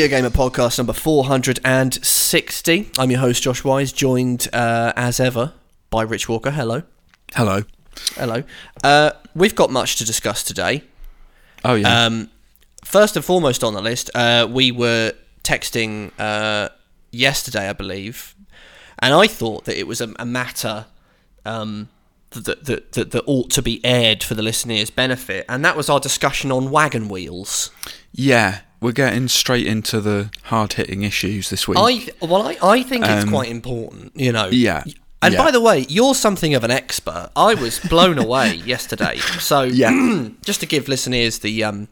Video Gamer Podcast number 460. I'm your host, Josh Wise, joined uh, as ever by Rich Walker. Hello. Hello. Hello. Uh, we've got much to discuss today. Oh yeah. Um, first and foremost on the list, uh, we were texting uh, yesterday, I believe, and I thought that it was a, a matter um, that, that, that, that ought to be aired for the listeners' benefit, and that was our discussion on wagon wheels. yeah, we're getting straight into the hard-hitting issues this week. I well, I, I think it's quite important, you know. Um, yeah, And yeah. by the way, you're something of an expert. I was blown away yesterday. So Yeah. just to give listeners the um,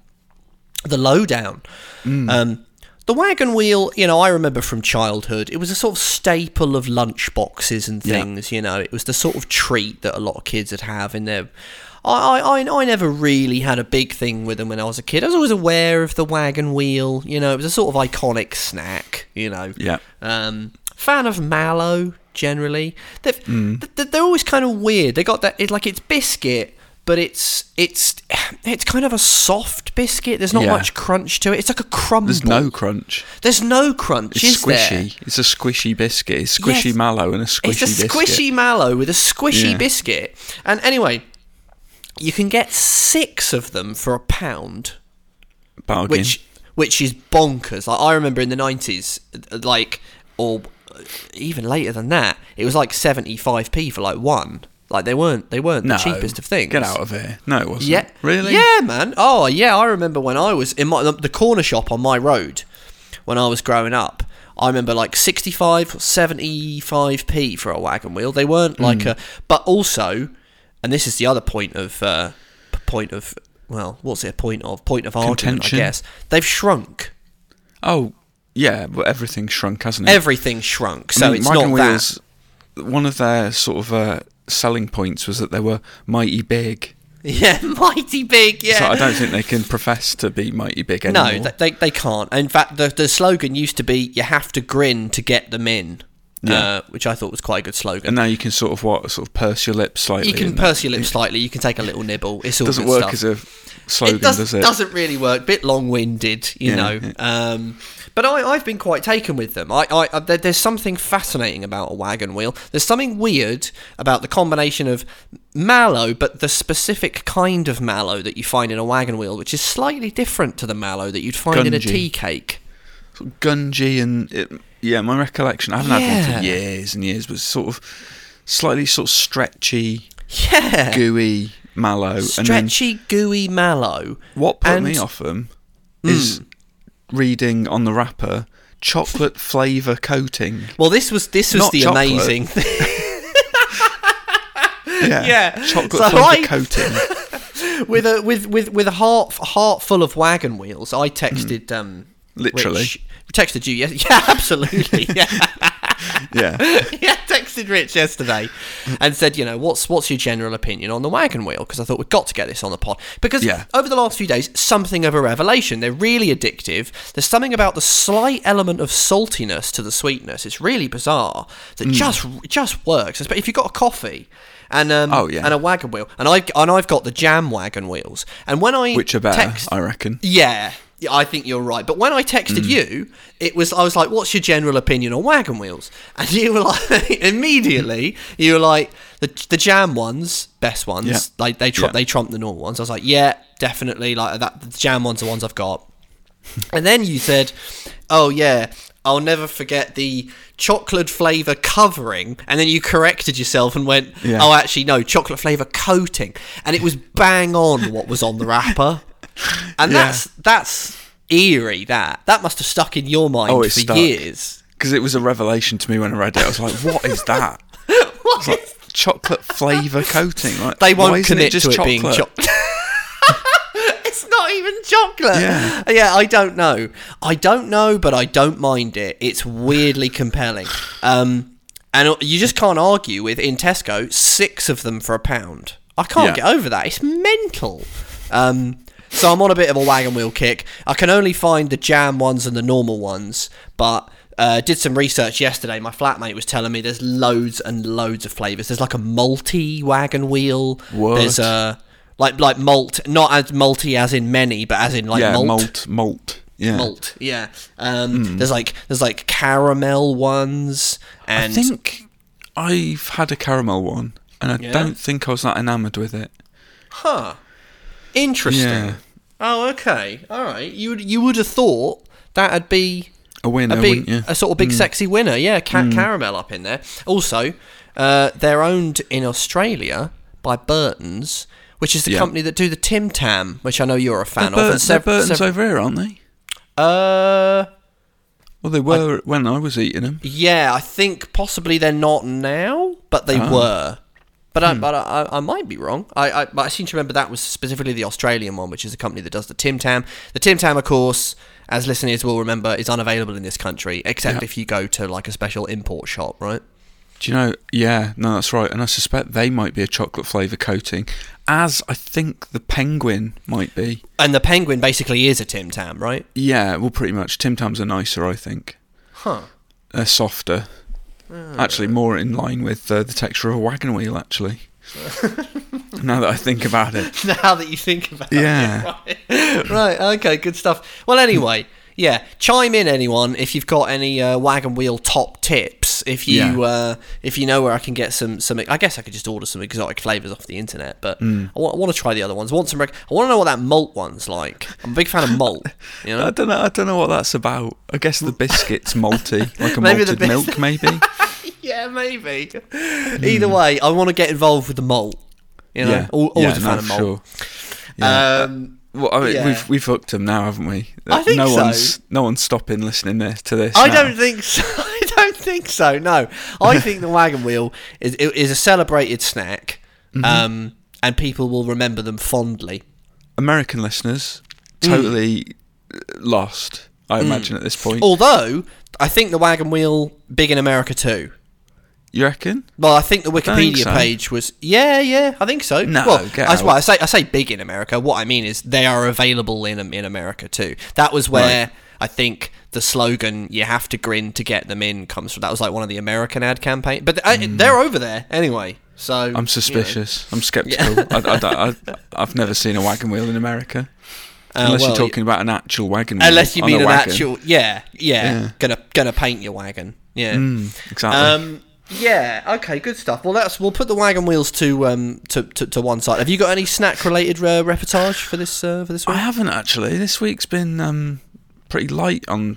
the lowdown. Mm. Um, the wagon wheel, you know, I remember from childhood, it was a sort of staple of lunch boxes and Yeah. things. You know, it was the sort of treat that a lot of kids would have in their. I, I, I I never really had a big thing with them when I was a kid. I was always aware of the wagon wheel. You know, it was a sort of iconic snack. You know, Yeah. um, fan of mallow generally. They've, Mm. th- th- they're always kind of weird. They got that it's like it's biscuit, but it's it's it's kind of a soft biscuit. There's not Yeah. much crunch to it. It's like a crumble. There's no crunch. There's no crunch. It's is there? squishy. It's a squishy biscuit. It's squishy Yes. mallow and a squishy It's a biscuit. squishy mallow with a squishy Yeah. biscuit. And anyway, you can get six of them for a pound bargain. which which is bonkers. Like I remember in the nineties, like or even later than that, it was like seventy five p for like one. Like they weren't they weren't no, the cheapest of things. Get out of here. No, it wasn't. Yeah, Really? Yeah, man. Oh, yeah. I remember when I was in my the, the corner shop on my road when I was growing up. I remember like 65, 75p for a wagon wheel. They weren't like Hmm. a, but also, and this is the other point of uh, point of well, what's it a point of point of argument? I guess they've shrunk. Oh, yeah. But everything's shrunk, hasn't it? Everything's shrunk, so I mean, it's wagon not wheels. One of their sort of uh, selling points was that they were mighty big. Yeah, mighty big. Yeah. So I don't think they can profess to be mighty big anymore. No, th- they, they can't. In fact, the, the slogan used to be "You have to grin to get them in," Yeah. uh, which I thought was quite a good slogan. and now you can sort of what sort of purse your lips slightly. you can purse your lips slightly. You can take a little nibble. It's all Doesn't work stuff. as a slogan, it does, does it? doesn't really work. Bit long-winded, you Yeah, know. yeah. Um, but I, I've been quite taken with them. I, I, there, there's something fascinating about a wagon wheel. There's something weird about the combination of mallow, but the specific kind of mallow that you find in a wagon wheel, which is slightly different to the mallow that you'd find in a tea cake. sort of gungy and it, yeah, my recollection. I haven't had one for years and years, was sort of slightly sort of stretchy, Yeah. gooey mallow. And then Stretchy, gooey mallow. what put me and- Hmm. off them is reading on the wrapper chocolate flavour coating. Well, this was this was Not the chocolate. amazing thing. Yeah, Yeah. chocolate So flavour coating. with a with with with a heart heart full of wagon wheels. I texted um Literally. Rich, texted you yes yeah absolutely. Yeah. Yeah, yeah texted Rich yesterday and said you know what's what's your general opinion on the wagon wheel? Because I thought we've got to get this on the pod. Because Yeah. over the last few days something of a revelation. They're really addictive. There's something about the slight element of saltiness to the sweetness. It's really bizarre that just just works. Especially if you've got a coffee and um, Oh, yeah. and a wagon wheel and I and I've got the jam wagon wheels and when I which are better, text, I reckon. yeah, yeah, I think you're right. But when I texted hmm. you, it was I was like, "What's your general opinion on wagon wheels?" And you were like, immediately, you were like, "the the jam ones, best ones, Yeah. like they trump Yeah. they trump the normal ones." I was like, "Yeah, definitely." Like that, the jam ones are ones I've got. and then you said, "Oh yeah." I'll never forget the chocolate flavour covering, and then you corrected yourself and went, Yeah. "Oh, actually, no, chocolate flavour coating," and it was bang on what was on the wrapper. And Yeah. that's that's eerie. That that must have stuck in your mind Oh, for stuck. years. Because it was a revelation to me when I read it. I was like, what is that? What like chocolate flavour coating. Like, they won't commit it just to it chocolate? being chocolate. it's not even chocolate. Yeah. yeah. I don't know. I don't know, but I don't mind it. It's weirdly compelling. Um, and you just can't argue with in Tesco six of them for a pound. I can't Yeah. get over that. It's mental. Um, so I'm on a bit of a wagon wheel kick. I can only find the jam ones and the normal ones, but uh, did some research yesterday. My flatmate was telling me there's loads and loads of flavors. There's like a multi wagon wheel. What? There's a like like malt, not as multi as in many, but as in like yeah, malt. malt, malt. Yeah. Malt. Yeah. Um, There's like there's like caramel ones, and I think I've had a caramel one, and I Yeah? don't think I was that enamoured with it. huh, interesting. Yeah. Oh, okay, all right. You would you would have thought that'd be A winner, a big, wouldn't you? a sort of big sexy winner. Yeah, ca- caramel up in there. Also, uh, they're owned in Australia by Burton's, which is the Yeah. company that do the Tim Tam, which I know you're a fan They're, of. Bur- sev- Burton's sev- over here, aren't they? uh, Well, they were when I was eating them. yeah, I think possibly they're not now, but they Oh. were. But I, but uh, I, I might be wrong. I, I, I seem to remember that was specifically the Australian one, which is a company that does the Tim Tam. The Tim Tam, of course, as listeners will remember, is unavailable in this country, except Yeah. if you go to like a special import shop, right? Do you know? Yeah, no, that's right. And I suspect they might be a chocolate flavour coating, as I think the penguin might be. And the penguin basically is a Tim Tam, right? Yeah, well, pretty much. Tim Tams are nicer, I think. Huh. They're softer. Ah. Actually, more in line with uh, the texture of a wagon wheel. Actually, now that I think about it. now that you think about Yeah. it. Right. right, okay, good stuff. Well, anyway, yeah, chime in anyone if you've got any uh, wagon wheel top tips. If you Yeah. uh, if you know where I can get some some, I guess I could just order some exotic flavors off the internet. But Mm. I, want, to try the other ones. I want some. Rec- I want to know what that malt one's like. I'm a big fan of malt. You know? I don't know. I don't know what that's about. I guess the biscuit's malty, like a Maybe malted bis- milk, maybe. yeah, maybe. Either way, I want to get involved with the malt. You know, Hmm. yeah, Al- always yeah, a fan no, of malt. Sure. Yeah. Um, Well, I mean, Yeah. we've we've hooked them now, haven't we? I think no so. one's no one's stopping listening to this. I now. don't think so. I think so. No, I think the wagon wheel is is a celebrated snack, Mm-hmm. um, and people will remember them fondly. American listeners Mm. totally uh, lost. I imagine at this point. Although I think the wagon wheel big in America too. You reckon? Well, I think the think Wikipedia so. page was yeah, yeah. I think so. No, well, that's out. why I say I say big in America. What I mean is they are available in in America too. That was where Right. I think the slogan "You have to grin to get them in" comes from. That was like one of the American ad campaign. But I, they're over there anyway. So Mm. I'm you know. suspicious. I'm skeptical. I, I, I've never seen a wagon wheel in America. Uh, Unless well, you're talking about an actual wagon wheel. Unless you mean an wagon. actual, yeah, yeah, Yeah. gonna gonna paint your wagon, yeah. Mm, exactly. Um, yeah, okay, good stuff. Well, that's we'll put the wagon wheels to um to, to, to one side. Have you got any snack related uh, reportage for this uh, for this week? I haven't actually. This week's been um, pretty light on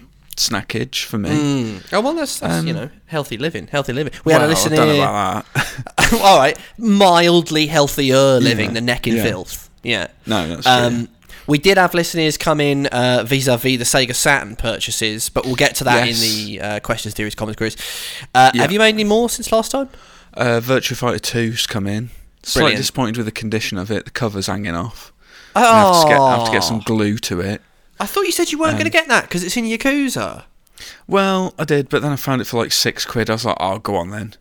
snackage for me. Mm. Oh well, that's, that's you Um, know healthy living, healthy living. We well, had a listener. don't know about that. All right, mildly healthier living, Yeah, the neck in yeah. filth. Yeah. no, that's true. Um, we did have listeners come in uh, vis-a-vis the Sega Saturn purchases, but we'll get to that Yes. in the uh, questions, theories, comments, quiz. Uh, Yeah. Have you made any more since last time? Uh, Virtua Fighter 2's come in. Slightly disappointed with the condition of it. The cover's hanging off. I have, to get, I have to get some glue to it. I thought you said you weren't Um, going to get that because it's in Yakuza. Well, I did, but then I found it for like six quid. I was like, oh, go on then.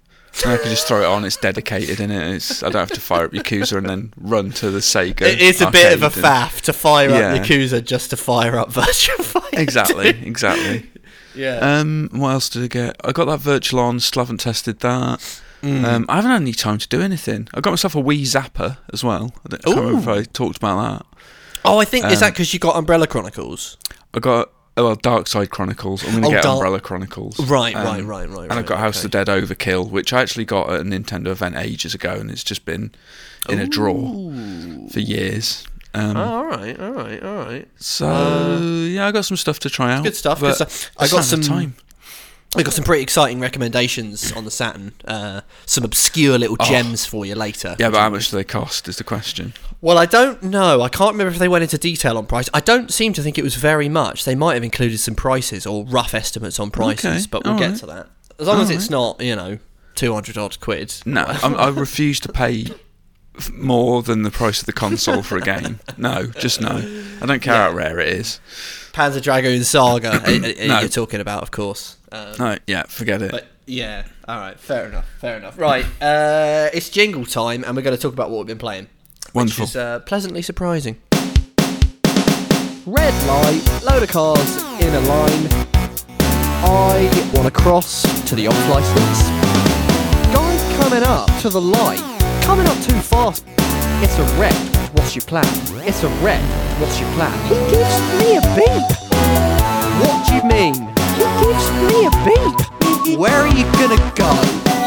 And I could just throw it on. It's dedicated in it. It's, I don't have to fire up Yakuza and then run to the Sega. It is a bit of a and- faff to fire Yeah. up Yakuza just to fire up Virtua Fighter. Exactly, exactly. Yeah. Um, what else did I get? I got that Virtual On. Still haven't tested that. Mm. Um, I haven't had any time to do anything. I got myself a Wii Zapper as well. I, don't- I can't remember if I talked about that. Oh, I think is um, that because you got Umbrella Chronicles? I got oh, well Dark Side Chronicles. I'm going to Oh, get Dark- Umbrella Chronicles. Right, Um, right, right, right. And I right, got House of the Dead Overkill, which I actually got at a Nintendo event ages ago, and it's just been in a drawer for years. Um, Oh, all right, all right, all right. so yeah, I got some stuff to try out. Good stuff. but stuff. I just got some. time. I got some pretty exciting recommendations on the Saturn. Uh, some obscure little gems for you later. Oh. Yeah, but how much do they cost? Is the question. Well, I don't know. I can't remember if they went into detail on price. I don't seem to think it was very much. They might have included some prices or rough estimates on prices, Okay, but we'll get alright. to that. As long as Alright. it's not, you know, two hundred odd quid. No, I'm, I refuse to pay more than the price of the console for a game. No, just no. I don't care how rare it is. Panzer Dragoon Saga. uh, uh, No. You're talking about, of course. Um, No, yeah, forget it. But yeah, all right, fair enough, fair enough. Right, uh, it's jingle time, and we're going to talk about what we've been playing, Wonderful. which is uh, pleasantly surprising. Red light, load of cars in a line. I want to cross to the off license. Guy coming up to the light, coming up too fast. It's a red. What's your plan? It's a red. What's your plan? He gives me a beep. What do you mean? He gives me a beep. Where are you gonna go?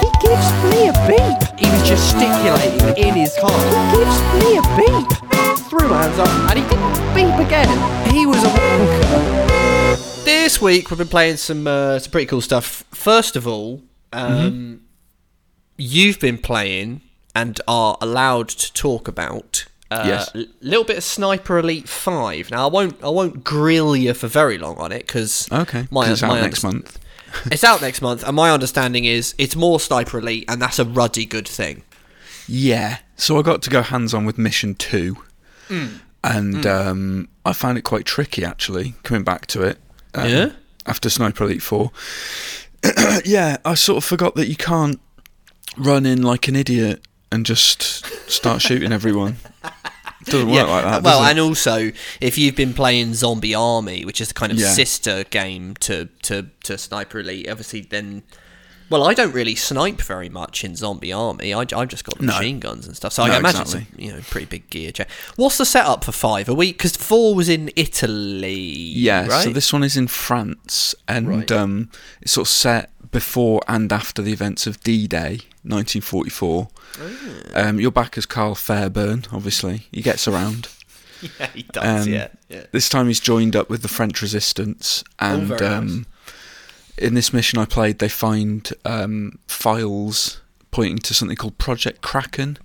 He gives me a beep. He was gesticulating in his car. He gives me a beep. Threw my hands up and he didn't beep again. He was a wanker. This week we've been playing some uh, some pretty cool stuff. First of all, um, you've been playing and are allowed to talk about a Yes. little bit of Sniper Elite Five. Now I won't I won't grill you for very long on it because Okay, my, it's out my next month. it's out next month, and my understanding is it's more Sniper Elite, and that's a ruddy good thing. Yeah. So I got to go hands on with mission two, Mm. and Um, I found it quite tricky actually coming back to it. um, Yeah? After Sniper Elite Four. yeah, I sort of forgot that you can't run in like an idiot and just start shooting everyone. It doesn't work like that. well, and also if you've been playing Zombie Army, which is the kind of Yeah. sister game to, to, to Sniper Elite, obviously then. Well, I don't really snipe very much in Zombie Army. I, I've just got No. machine guns and stuff, so No, I imagine exactly. it's a you know pretty big gear check. What's the setup for five? Are we because four was in Italy? Yeah, right? so this one is in France, and Right. um, it's sort of set before and after the events of D-Day, 1944. Oh. Um, you're back as Karl Fairburne, obviously. He gets around. yeah, he does. Um, yeah, yeah. This time he's joined up with the French resistance, and Oh, very um, in this mission I played, they find um, files pointing to something called Project Kraken,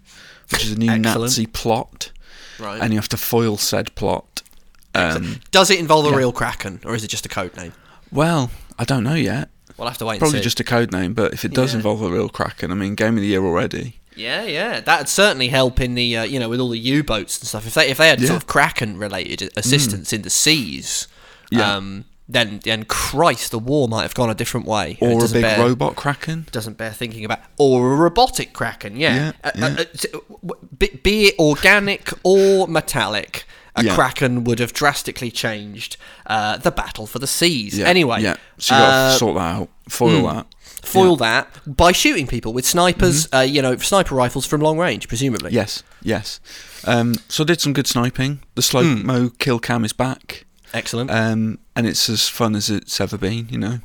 which is a new Excellent. Nazi plot, Right. and you have to foil said plot. Um, Does it involve a yeah. real Kraken, or is it just a code name? well, I don't know yet. We'll have to wait. Probably and see. just a code name, but if it does Yeah. involve a real Kraken, I mean, game of the year already. Yeah, yeah, that'd certainly help in the uh, you know with all the U-boats and stuff. If they if they had Yeah. Mm. sort of Kraken-related assistance in the seas, Yeah. um, then then Christ, the war might have gone a different way. Or a big bear, robot Kraken. Doesn't bear thinking about, or a robotic Kraken. Yeah, Yeah, Uh, yeah. uh, uh, be, be it organic or metallic. A Yeah. kraken would have drastically changed uh, the battle for the seas. Anyway, yeah. So you got uh, to sort that out, foil that. foil that by shooting people with snipers. Uh, you know, sniper rifles from long range, presumably. Mm-hmm. Yes, yes. Um, so I did some good sniping. The slow Hmm. mo kill cam is back, Excellent. um, and it's as fun as it's ever been. You know,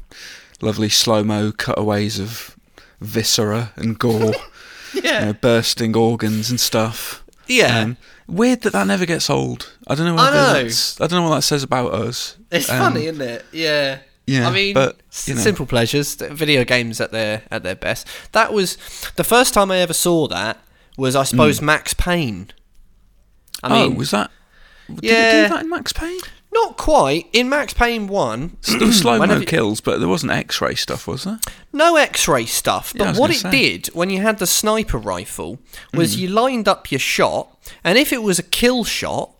lovely slow mo cutaways of viscera and gore, yeah. you know, bursting organs and stuff. Yeah. Um, weird that that never gets old. I don't know. I know. I don't know what that says about us. It's Um, funny, isn't it? Yeah. yeah, I mean, but, you know. simple pleasures. Video games at their at their best. That was the first time I ever saw that. Was I suppose Max Payne? I oh, mean, was that? Did it do that in Max Payne? Not quite. In Max Payne One, There was slow mo kills, but there wasn't X-ray stuff, was there? no X-ray stuff. But was what it say. did when you had the sniper rifle was you lined up your shot, and if it was a kill shot,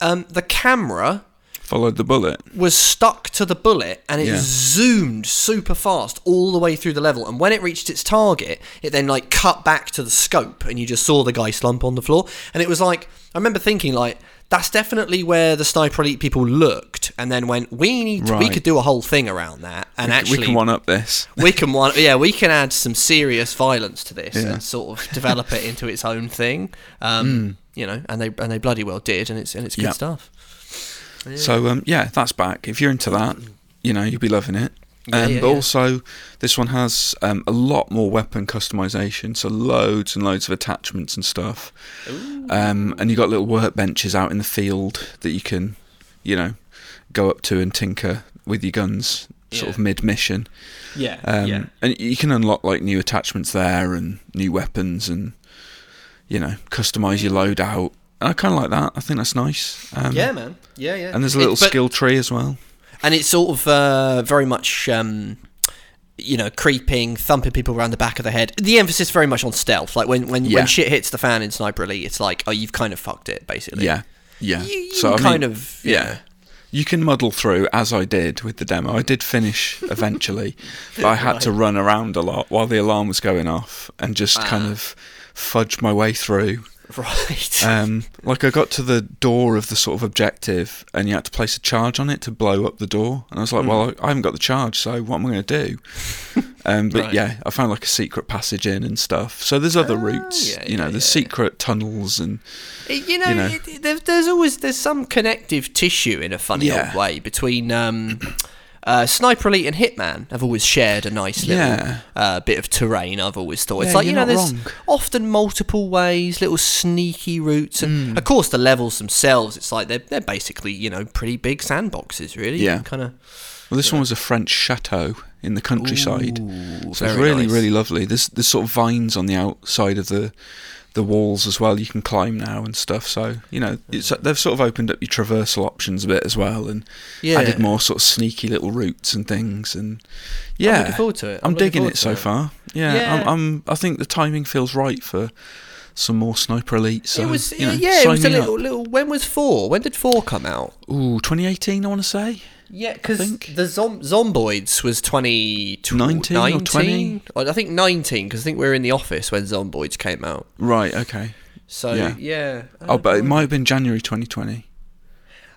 um, the camera Followed the bullet. was stuck to the bullet and it Yeah. zoomed super fast all the way through the level and when it reached its target it then like cut back to the scope and you just saw the guy slump on the floor and it was like i remember thinking like that's definitely where the sniper elite people looked and then went we need to, we could do a whole thing around that and actually we can one up this. we can one yeah we can add some serious violence to this Yeah. and sort of develop it into its own thing um you know and they and they bloody well did and it's and it's good. Yeah. stuff So um, yeah, that's back. If you're into that, you know you'll be loving it. Yeah, um, yeah, but yeah. also, this one has um, a lot more weapon customization, so loads and loads of attachments and stuff. Um, and you got little workbenches out in the field that you can, you know, go up to and tinker with your guns, sort Yeah. of mid mission. yeah Um, And you can unlock like new attachments there and new weapons and, you know, customize your loadout. And I kind of like that. I think that's nice. Um, Yeah, man. Yeah, yeah. And there's a It- little but- skill tree as well. And it's sort of uh, very much, um, you know, creeping, thumping people around the back of the head. The emphasis very much on stealth. Like when when, Yeah. when shit hits the fan in Sniper Elite, it's like, oh, you've kind of fucked it, basically. Yeah, yeah. You, you so I mean, kind of, yeah. you can muddle through as I did with the demo. I did finish eventually, but I had to run around a lot while the alarm was going off and just kind Ah. of fudge my way through. Right. Um, like I got to the door of the sort of objective, and you had to place a charge on it to blow up the door. And I was like, "Well, I, I haven't got the charge, so what am I going to do?" Um, but. Right. yeah, I found like a secret passage in and stuff. So there's other routes, yeah, you know, yeah, there's yeah. secret tunnels and you know, you know. It, there's always there's some connective tissue in a funny old way between um, Uh, Sniper Elite and Hitman have always shared a nice little Yeah. uh, bit of terrain. I've always thought it's Yeah, like you know, there's wrong. often multiple ways, little sneaky routes, and Mm. of course the levels themselves. It's like they're they're basically you know pretty big sandboxes, really. Yeah. kind of. Well, this one was a French chateau in the countryside. Ooh, So it's really, nice. really lovely. There's there's sort of vines on the outside of the the walls as well. You can climb now and stuff. So you know, it's, they've sort of opened up your traversal options a bit as well, and Yeah. added more sort of sneaky little routes and things. And yeah, looking forward to it. I'm, I'm digging it so it. far. Yeah, Yeah. I'm, I'm. I think the timing feels right for some more Sniper Elite. So it was you know, yeah, it was a little little. When was four? When did four come out? Ooh, 2018, I want to say. Yeah, because the zom- Zomboids was 2019 tw- 19 or 19? Oh, I think 19, because I think we were in the office when Zomboids came out. Right. Okay. So, Yeah. yeah. Oh, but it might have been January 2020.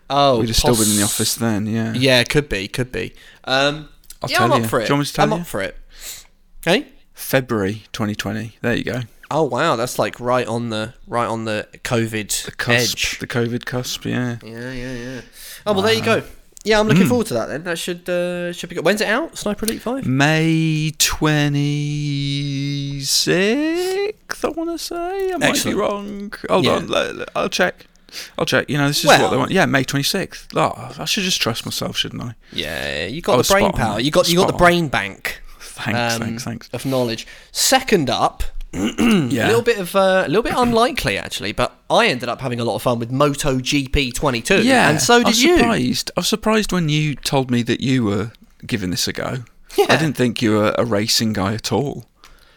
Oh, We'd have still been in the office then. Yeah. Yeah, could be, could be. Um, I'll yeah, tell I'm you. up for Do it. you want me to tell I'm you? up for it. Hey? February 2020. There you go. Oh wow, that's like right on the right on the COVID The cusp. edge. The COVID cusp. Yeah. Yeah, yeah, yeah. Oh well, there you go. Yeah, I'm looking forward to that. Then that should uh, should be good. When's it out? Sniper Elite Five. May 26th, I want to say. I might Excellent. be wrong. Hold Yeah. on. let- let- I'll check. I'll check. You know, this is Well- what they want. Yeah, May 26th. Oh, I should just trust myself, shouldn't I? Yeah, you got was the brain spot on, power. You got you got the Spot on. brain bank. Thanks, um, thanks, thanks. Of knowledge. Second up, Yeah. a little bit of uh, a little bit unlikely actually, but I ended up having a lot of fun with Moto GP 22. yeah, and so I did was you. surprised. I was surprised when you told me that you were giving this a go. Yeah. I didn't think you were a racing guy at all.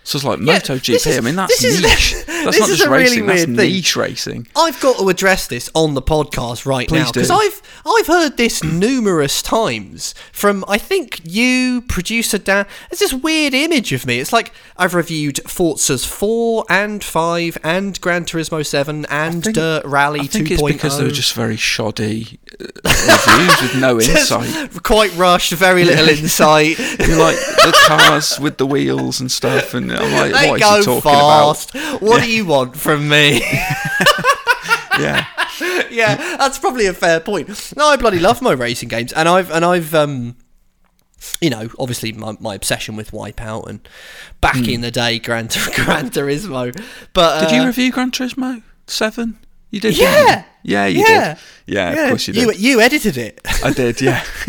So it's like Yeah, MotoGP. is- I mean, that's this is- niche. that's this not is just a really racing. that's weird thing. niche racing. I've got to address this on the podcast right Please now because. I've I've heard this numerous times from I think you producer Dan. It's this weird image of me. It's like I've reviewed Forza's four and five and Gran Turismo seven and think- Dirt Rally I think 2.0. it's because they were just very shoddy uh, reviews with no insight. quite rushed, very little insight. You're like the cars with the wheels and stuff, and I'm like, they what is go he talking fast. What do you want from me? Yeah, yeah, that's probably a fair point. No, I bloody love my racing games, and I've and I've um, you know, obviously my, my obsession with Wipeout and back in the day, Gran, Gran Turismo. But Hmm. did you uh, review Gran Turismo Seven? You did, Yeah, you? yeah, you yeah, did. Yeah, of course you did. You you edited it. I did, yeah.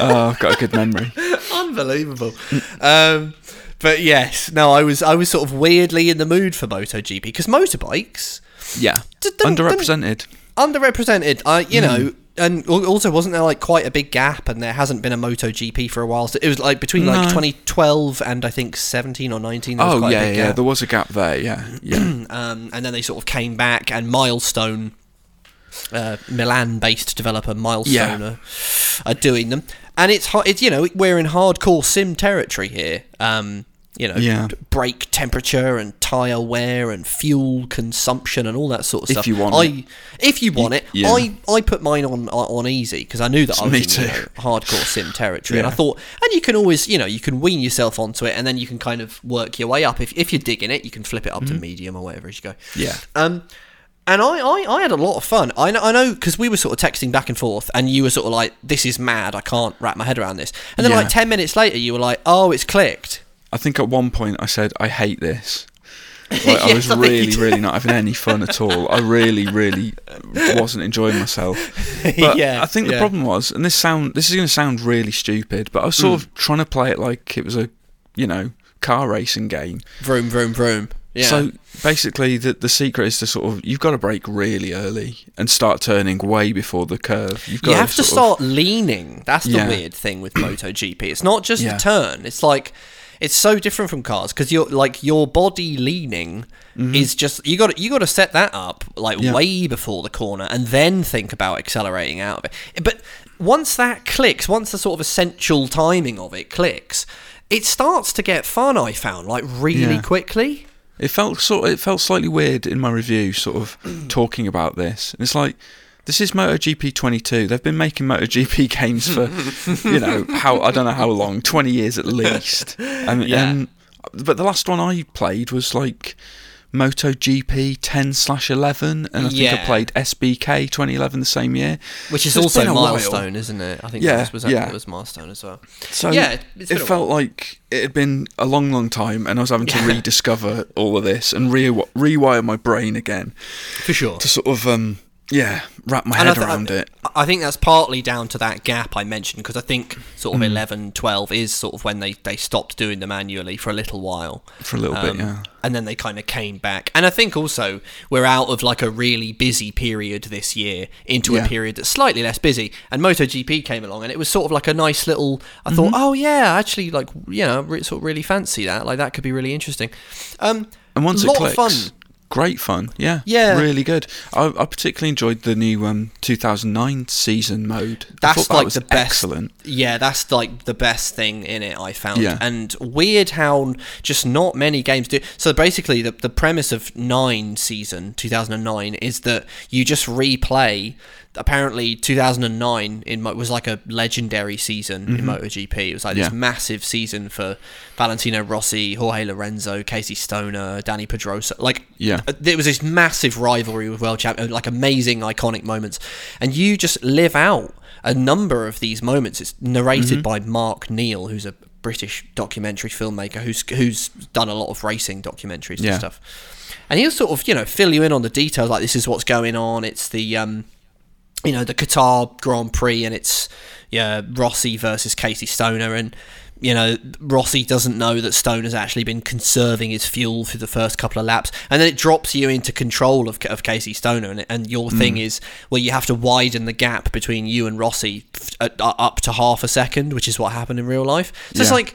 oh, I've got a good memory. Unbelievable. um, but yes, no, I was I was sort of weirdly in the mood for MotoGP because motorbikes Yeah, D- underrepresented. underrepresented. I you Hmm. know. And also, wasn't there like quite a big gap, and there hasn't been a MotoGP for a while. So it was like between like No. 2012 and I think 17 or 19. There was Oh quite a yeah, yeah. gap. There was a gap there. Yeah, yeah. um, and then they sort of came back, and Milestone, uh, Milan-based developer Milestone, Yeah. Are, doing them. And it's it's you know we're in hardcore sim territory here. Um, you know, Yeah. brake temperature and tire wear and fuel consumption and all that sort of If stuff. you want I, it. if you want it, yeah. I I put mine on on easy because I knew that I was Me in you know, hardcore sim territory, and I thought, and you can always you know you can wean yourself onto it, and then you can kind of work your way up. If if you're digging it, you can flip it up Mm-hmm. to medium or whatever as you go. Yeah. Um, and I, I, I had a lot of fun. I know, I know, because we were sort of texting back and forth, and you were sort of like, "This is mad. I can't wrap my head around this." And then, Yeah. like ten minutes later, you were like, "Oh, it's clicked." I think at one point I said I hate this. Like, I was I really, really not having any fun at all. I really, really wasn't enjoying myself. But Yeah, I think the yeah. problem was, and this sound, this is going to sound really stupid, but I was Mm. sort of trying to play it like it was a, you know, car racing game. Vroom, vroom, vroom. Yeah. So basically, the the secret is to sort of you've got to break really early and start turning way before the curve. You've got you have to of- start leaning. That's the Yeah. weird thing with MotoGP. It's not just Yeah. the turn. It's like it's so different from cars because you're like your body leaning is just you got you got to set that up like Mm-hmm. Yeah. way before the corner and then think about accelerating out of it. But once that clicks, once the sort of essential timing of it clicks, it starts to get fun. I found like really Yeah. quickly. It felt sort. It felt slightly weird in my review, sort of talking about this. And it's like this is MotoGP 22. They've been making MotoGP games for you know how I don't know how long, 20 years at least. And, Yeah. and but the last one I played was like MotoGP 10 slash 11, and I think I played SBK 2011 the same year. Which is So also a while. milestone, isn't it? I think Yeah, this was yeah. it was milestone as well. So Yeah, it felt like it had been a long, long time, and I was having to Yeah. rediscover all of this and re- rewire my brain again For sure. to sort of, um, yeah, wrap my And head th- around it. I think that's partly down to that gap I mentioned because I think sort of Hmm. 11, 12 is sort of when they, they stopped doing them manually for a little while. For a little bit, Um, yeah. And then they kind of came back. And I think also we're out of like a really busy period this year into Yeah. a period that's slightly less busy. And MotoGP came along and it was sort of like a nice little. I thought, Mm-hmm. oh yeah, actually, like, you know, re- sort of really fancy that. Like, that could be really interesting. Um, And once lot it of clicks, fun. Great fun. Yeah, Yeah. really good. I, I particularly enjoyed the new um, 2009 season mode. That's that like the best. excellent. Yeah, that's like the best thing in it. I found, Yeah. and weird how just not many games do. So basically, the the premise of nine season 2009 is that you just replay. Apparently, 2009 in was like a legendary season in MotoGP. It was like this Mm-hmm. Massive season for Valentino Rossi, Jorge Lorenzo, Casey Stoner, Dani Pedrosa. Like, Yeah. uh, there was this massive rivalry with world champion, like amazing, iconic moments, and you just live out a number of these moments. It's narrated by Mark Neale, who's a British documentary filmmaker who's who's done a lot of racing documentaries and stuff. And he'll sort of you know fill you in on the details, like this is what's going on. It's the um, you know the Qatar Grand Prix and it's yeah Rossi versus Casey Stoner. And you know Rossi doesn't know that Stoner's actually been conserving his fuel through the first couple of laps. And then it drops you into control of, of Casey Stoner. And, and your thing is well you have to widen the gap between you and Rossi f- uh, up to half a second which is what happened in real life. So it's like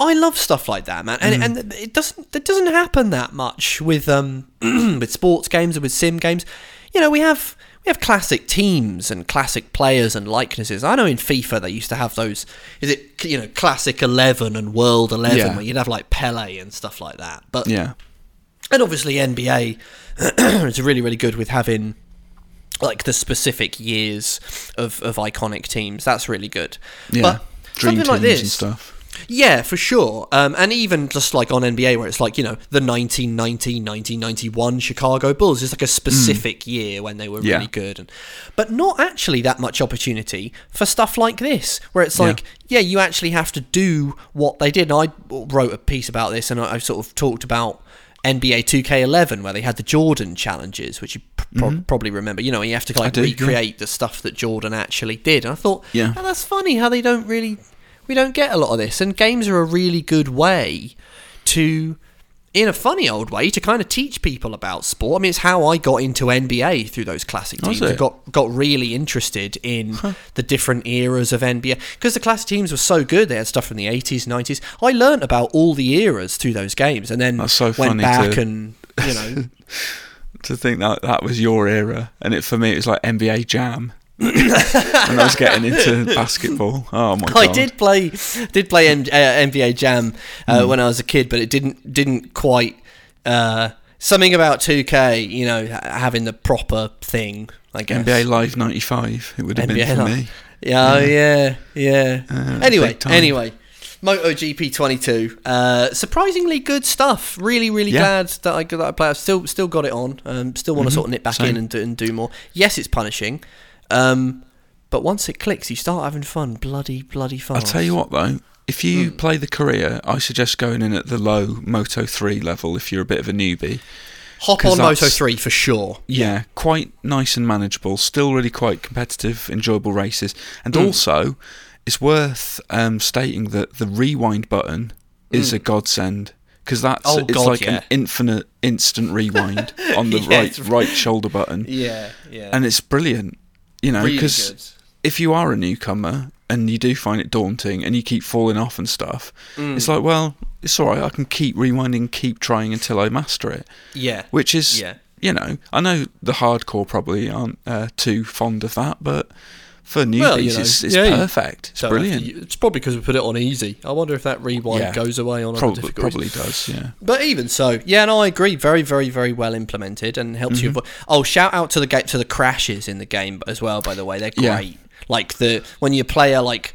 I love stuff like that, man, and, and it doesn't it doesn't happen that much with um with sports games and with sim games. You know, we have we have classic teams and classic players and likenesses. I know in FIFA they used to have those. Is it you know classic eleven and world eleven Yeah. where you'd have like Pele and stuff like that. But Yeah, and obviously NBA is really really good with having like the specific years of, of iconic teams. That's really good. yeah. But Dream something teams like this and stuff. Yeah, for sure. Um, and even just like on NBA, where it's like, you know, the 1990 1991 Chicago Bulls is like a specific year when they were Mm. Yeah. really good. And, but not actually that much opportunity for stuff like this, where it's like, yeah, you actually have to do what they did. And I wrote a piece about this and I, I sort of talked about. NBA 2K11, where they had the Jordan challenges, which you pr- pro- probably remember. You know, you have to like Mm-hmm. yeah. recreate the stuff that Jordan actually did. And I thought, Yeah. "Oh, that's funny how they don't really we don't get a lot of this and games are a really good way to in a funny old way to kind of teach people about sport. I mean, it's how I got into NBA through those classic teams. I got got really interested in the different eras of NBA because the classic teams were so good. They had stuff from the 80s, 90s. I learnt about all the eras through those games and then so went back to- and you know To think that that was your era, and it for me it was like NBA Jam. And I was getting into basketball. Oh my god! I did play did play M- uh, NBA Jam uh, Hmm. when I was a kid, but it didn't didn't quite uh, something about 2K. You know, having the proper thing. I guess NBA Live '95. It would have been for Live. me. Yeah, oh, yeah, yeah. Uh, anyway, anyway, MotoGP 22. Uh, surprisingly good stuff. Really, really Yeah. glad that I that I play. I've still still got it on. Um, still want to sort of nip back in Mm-hmm. And do, and do more. Yes, it's punishing. Um, but once it clicks, you start having fun. Bloody, bloody fun. I'll tell you what though. If you play the career, I suggest going in at the low Moto 3 level if you're a bit of a newbie. Hop on Moto 3 for sure. Yeah, quite nice and manageable. Still really quite competitive, enjoyable races. And Hmm. also, it's worth um, stating that the rewind button is a godsend because that's. Oh, it's God, like yeah. an infinite instant rewind on the Yeah, right right shoulder button, Yeah, yeah. and it's brilliant. You know, because good. if you are a newcomer and you do find it daunting and you keep falling off and stuff, Mm. it's like, well, it's all right. I can keep rewinding, keep trying until I master it. Yeah. Which is, Yeah. you know, I know the hardcore probably aren't uh, too fond of that, but for newbies, Well, you know, it's, it's yeah, perfect. It's Don't to brilliant. it's probably because we put it on easy. I wonder if that rewind Yeah. goes away on other Probably, difficulties. probably does. Yeah. But even so, yeah, no, I agree. Very, very, very well implemented and helps Mm-hmm. you avoid. Oh, shout out to the to the crashes in the game as well. By the way, they're Yeah. great. Like the when your player like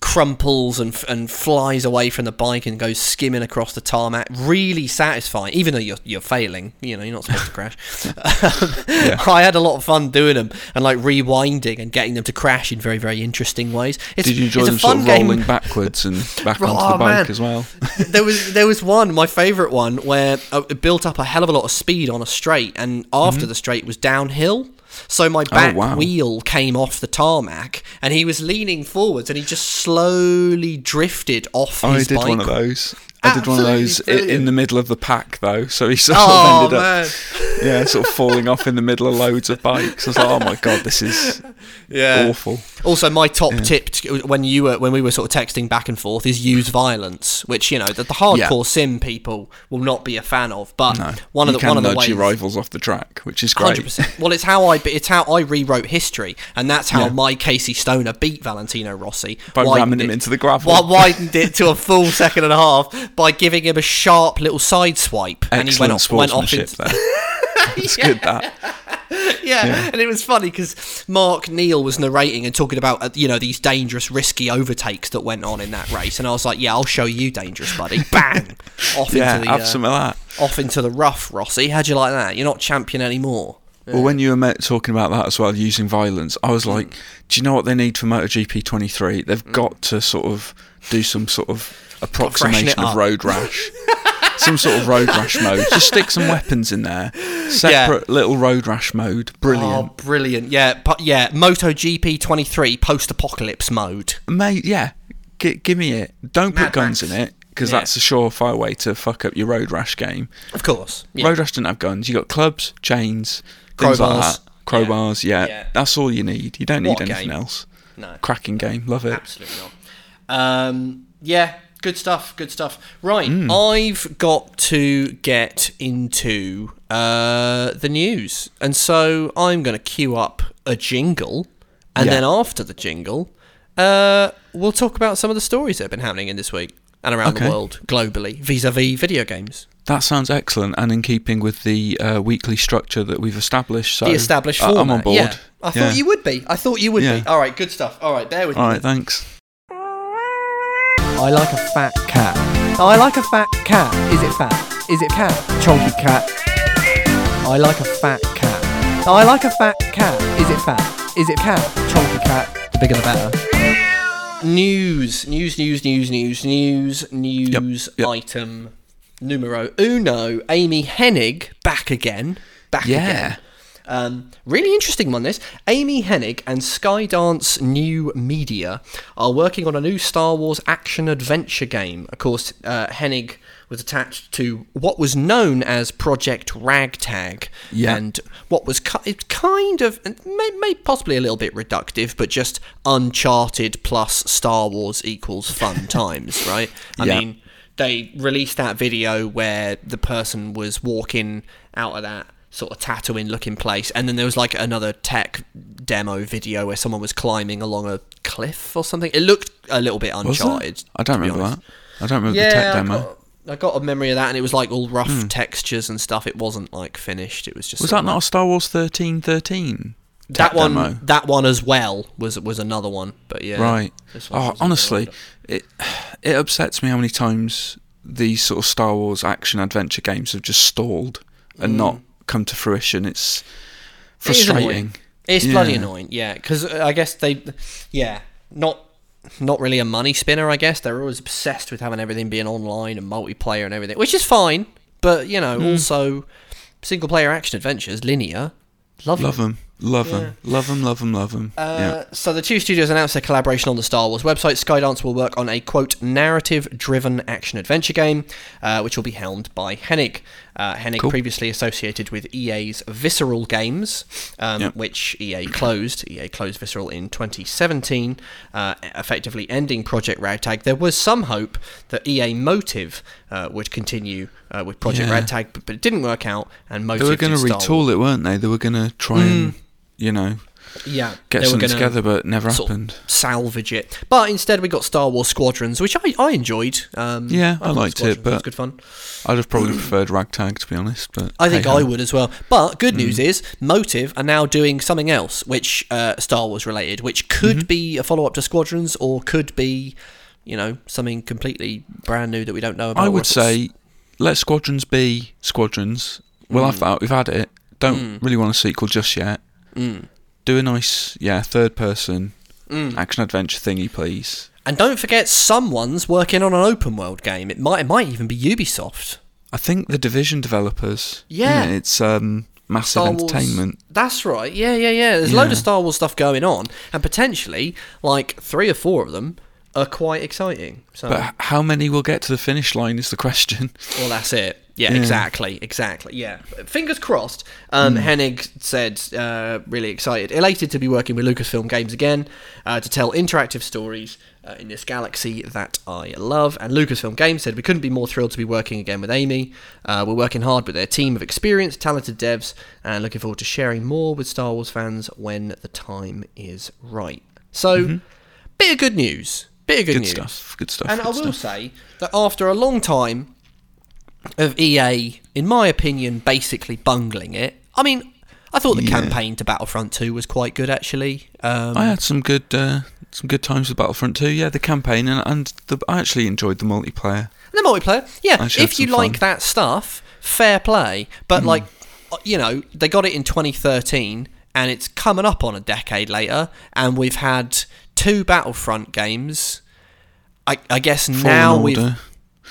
crumples and and flies away from the bike and goes skimming across the tarmac. Really satisfying, even though you're you're failing. You know, you're not supposed to crash. Um, I had a lot of fun doing them and like rewinding and getting them to crash in very very interesting ways. It's, Did you enjoy them sort of game. rolling backwards and back Oh, onto the bike man. as well? there was there was one my favourite one where uh, it built up a hell of a lot of speed on a straight, and after the straight was downhill. So my back Mm-hmm. Oh, wow. wheel came off the tarmac, and he was leaning forwards, and he just slowly drifted off Oh, I his did bike. one of those. I did one of those brilliant. in the middle of the pack though, so he sort Oh of ended man! up, yeah, sort of falling off in the middle of loads of bikes. I was like, oh my god, this is Yeah. awful. Also, my top tip t- when you were when we were sort of texting back and forth is use violence, which you know the, the hardcore sim people will not be a fan of. But No, one of the one of the ways your rivals off the track, which is great. Hundred percent. Well, it's how I it's how I rewrote history, and that's how Yeah. my Casey Stoner beat Valentino Rossi By ramming him it- into the gravel. wi- widened it to a full second and a half by giving him a sharp little side swipe, and he went off, went off into, there. It's good that. yeah, and it was funny because Mark Neale was narrating and talking about uh, you know these dangerous, risky overtakes that went on in that race, and I was like, yeah, I'll show you dangerous, buddy. Bang, off Yeah, into the have uh, some of that. off into the rough, Rossi. How'd you like that? You're not champion anymore. Well, when you were talking about that as well, using violence, I was Mm. like, do you know what they need for MotoGP 23? They've got to sort of do some sort of approximation of road rash. some sort of road rash mode. Just stick some weapons in there. Separate little road rash mode. Oh, Brilliant. brilliant! Yeah, but yeah, MotoGP 23 post-apocalypse mode. Mate, yeah. G- give me it. Don't Mad put guns Max. in it, because Yeah. that's a surefire way to fuck up your road rash game. Of course. Yeah. Road Rash didn't have guns. You got clubs, chains, things like Crowbars. that. Crowbars, yeah. Yeah. That's all you need. You don't need What anything game. else. No. Cracking game. Love it. Absolutely not. Um, yeah, good stuff. Good stuff. Right, Hmm. I've got to get into uh, the news, and so I'm going to queue up a jingle, and Yeah. then after the jingle, uh, we'll talk about some of the stories that have been happening in this week and around Okay. the world globally vis-a-vis video games. That sounds excellent and in keeping with the uh, weekly structure that we've established. So the established I- format. I'm on board. Yeah. I thought Yeah. you would be. I thought you would Yeah. be. All right, good stuff. All right, bear with All me. right, thanks. I like a fat cat. Oh, I like a fat cat. Is it fat? Is it cat? Chunky cat. I like a fat cat. Oh, I like a fat cat. Is it fat? Is it cat? Chunky cat. The bigger the better. News, news, news, news, news, news, news yep. item numero uno. Amy Hennig back again. Back Yeah. again. Um, really interesting one, this. Amy Hennig and Skydance New Media are working on a new Star Wars action adventure game. Of course, uh, Hennig was attached to what was known as Project Ragtag, Yeah. and what was ki- kind of, may, may possibly a little bit reductive, but just Uncharted plus Star Wars equals fun times, right? I Yeah. mean, they released that video where the person was walking out of that sort of Tatooine looking place, and then there was like another tech demo video where someone was climbing along a cliff or something. It looked a little bit Uncharted. I don't remember honest. that. I don't remember Yeah, the tech I demo. got, I got a memory of that, and it was like all rough hmm. textures and stuff. It wasn't like finished. It was just Was that of not a Star Wars thirteen thirteen? that one demo? that one as well was was another one but yeah Right. Oh, was a bit honestly, it it upsets me how many times these sort of Star Wars action adventure games have just stalled and hmm. not come to fruition. It's Mm. It frustrating. it's bloody annoying yeah because i guess they yeah not not really a money spinner i guess they're always obsessed with having everything being online and multiplayer and everything which is fine but you know also single player action adventures linear love, Love them. them, love them, love them, love them, love them. Uh, So the two studios announced their collaboration on the Star Wars website. Skydance will work on a quote narrative-driven action-adventure game, uh, which will be helmed by Hennig. Uh, Hennig Cool. previously associated with EA's Visceral Games, um, Yep. which EA closed. EA closed Visceral in 2017, uh, effectively ending Project Ragtag. There was some hope that EA Motive uh, would continue uh, with Project Yeah. Ragtag, but, but it didn't work out. And Yeah. Motive They were going to did Star Wars. retool it, weren't they? They were going to try and, Hmm. You know, Yeah, get they something together, but never happened. salvage it. But instead, we got Star Wars Squadrons, which I, I enjoyed. Um, Yeah, I thought liked it, but- was good fun. I'd have probably preferred Ragtag to be honest, but I think hey-ho. I would as well. But good Mm. news is, Motive are now doing something else, which uh, Star Wars related, which could Mm-hmm. be a follow up to Squadrons, or could be, you know, something completely brand new that we don't know about. I would say let Squadrons be Squadrons. We'll Mm. have that. We've had it. Don't really want a sequel just yet. Mm. Do a nice, yeah, third person Mm. action adventure thingy, please. And don't forget, someone's working on an open world game. It might, it might even be Ubisoft. I think the Division developers. Yeah. it? it's um massive Star Wars- entertainment. That's right. Yeah, yeah, yeah. There's a load of Star Wars stuff going on, and potentially, like three or four of them are quite exciting. So, But how many will get to the finish line is the question. well, that's it. Yeah, Yeah. exactly, exactly. Yeah, fingers crossed. Um, Hennig said, uh, really excited, elated to be working with Lucasfilm Games again uh, to tell interactive stories uh, in this galaxy that I love. And Lucasfilm Games said we couldn't be more thrilled to be working again with Amy. Uh, we're working hard with their team of experienced, talented devs, and looking forward to sharing more with Star Wars fans when the time is right. So, bit of good news. Bit of good, Good news. stuff. Good stuff. And I will stuff. say that after a long time of EA, in my opinion, basically bungling it. I mean, I thought the Yeah. campaign to Battlefront 2 was quite good, actually. Um, I had some good uh, some good times with Battlefront 2. Yeah, the campaign and, and the, I actually enjoyed the multiplayer. the multiplayer, yeah. I actually had If you some like fun. that stuff, fair play. But Hmm. like, uh, you know, they got it in 2013, and it's coming up on a decade later, and we've had two Battlefront games. I, I guess Fallen now we've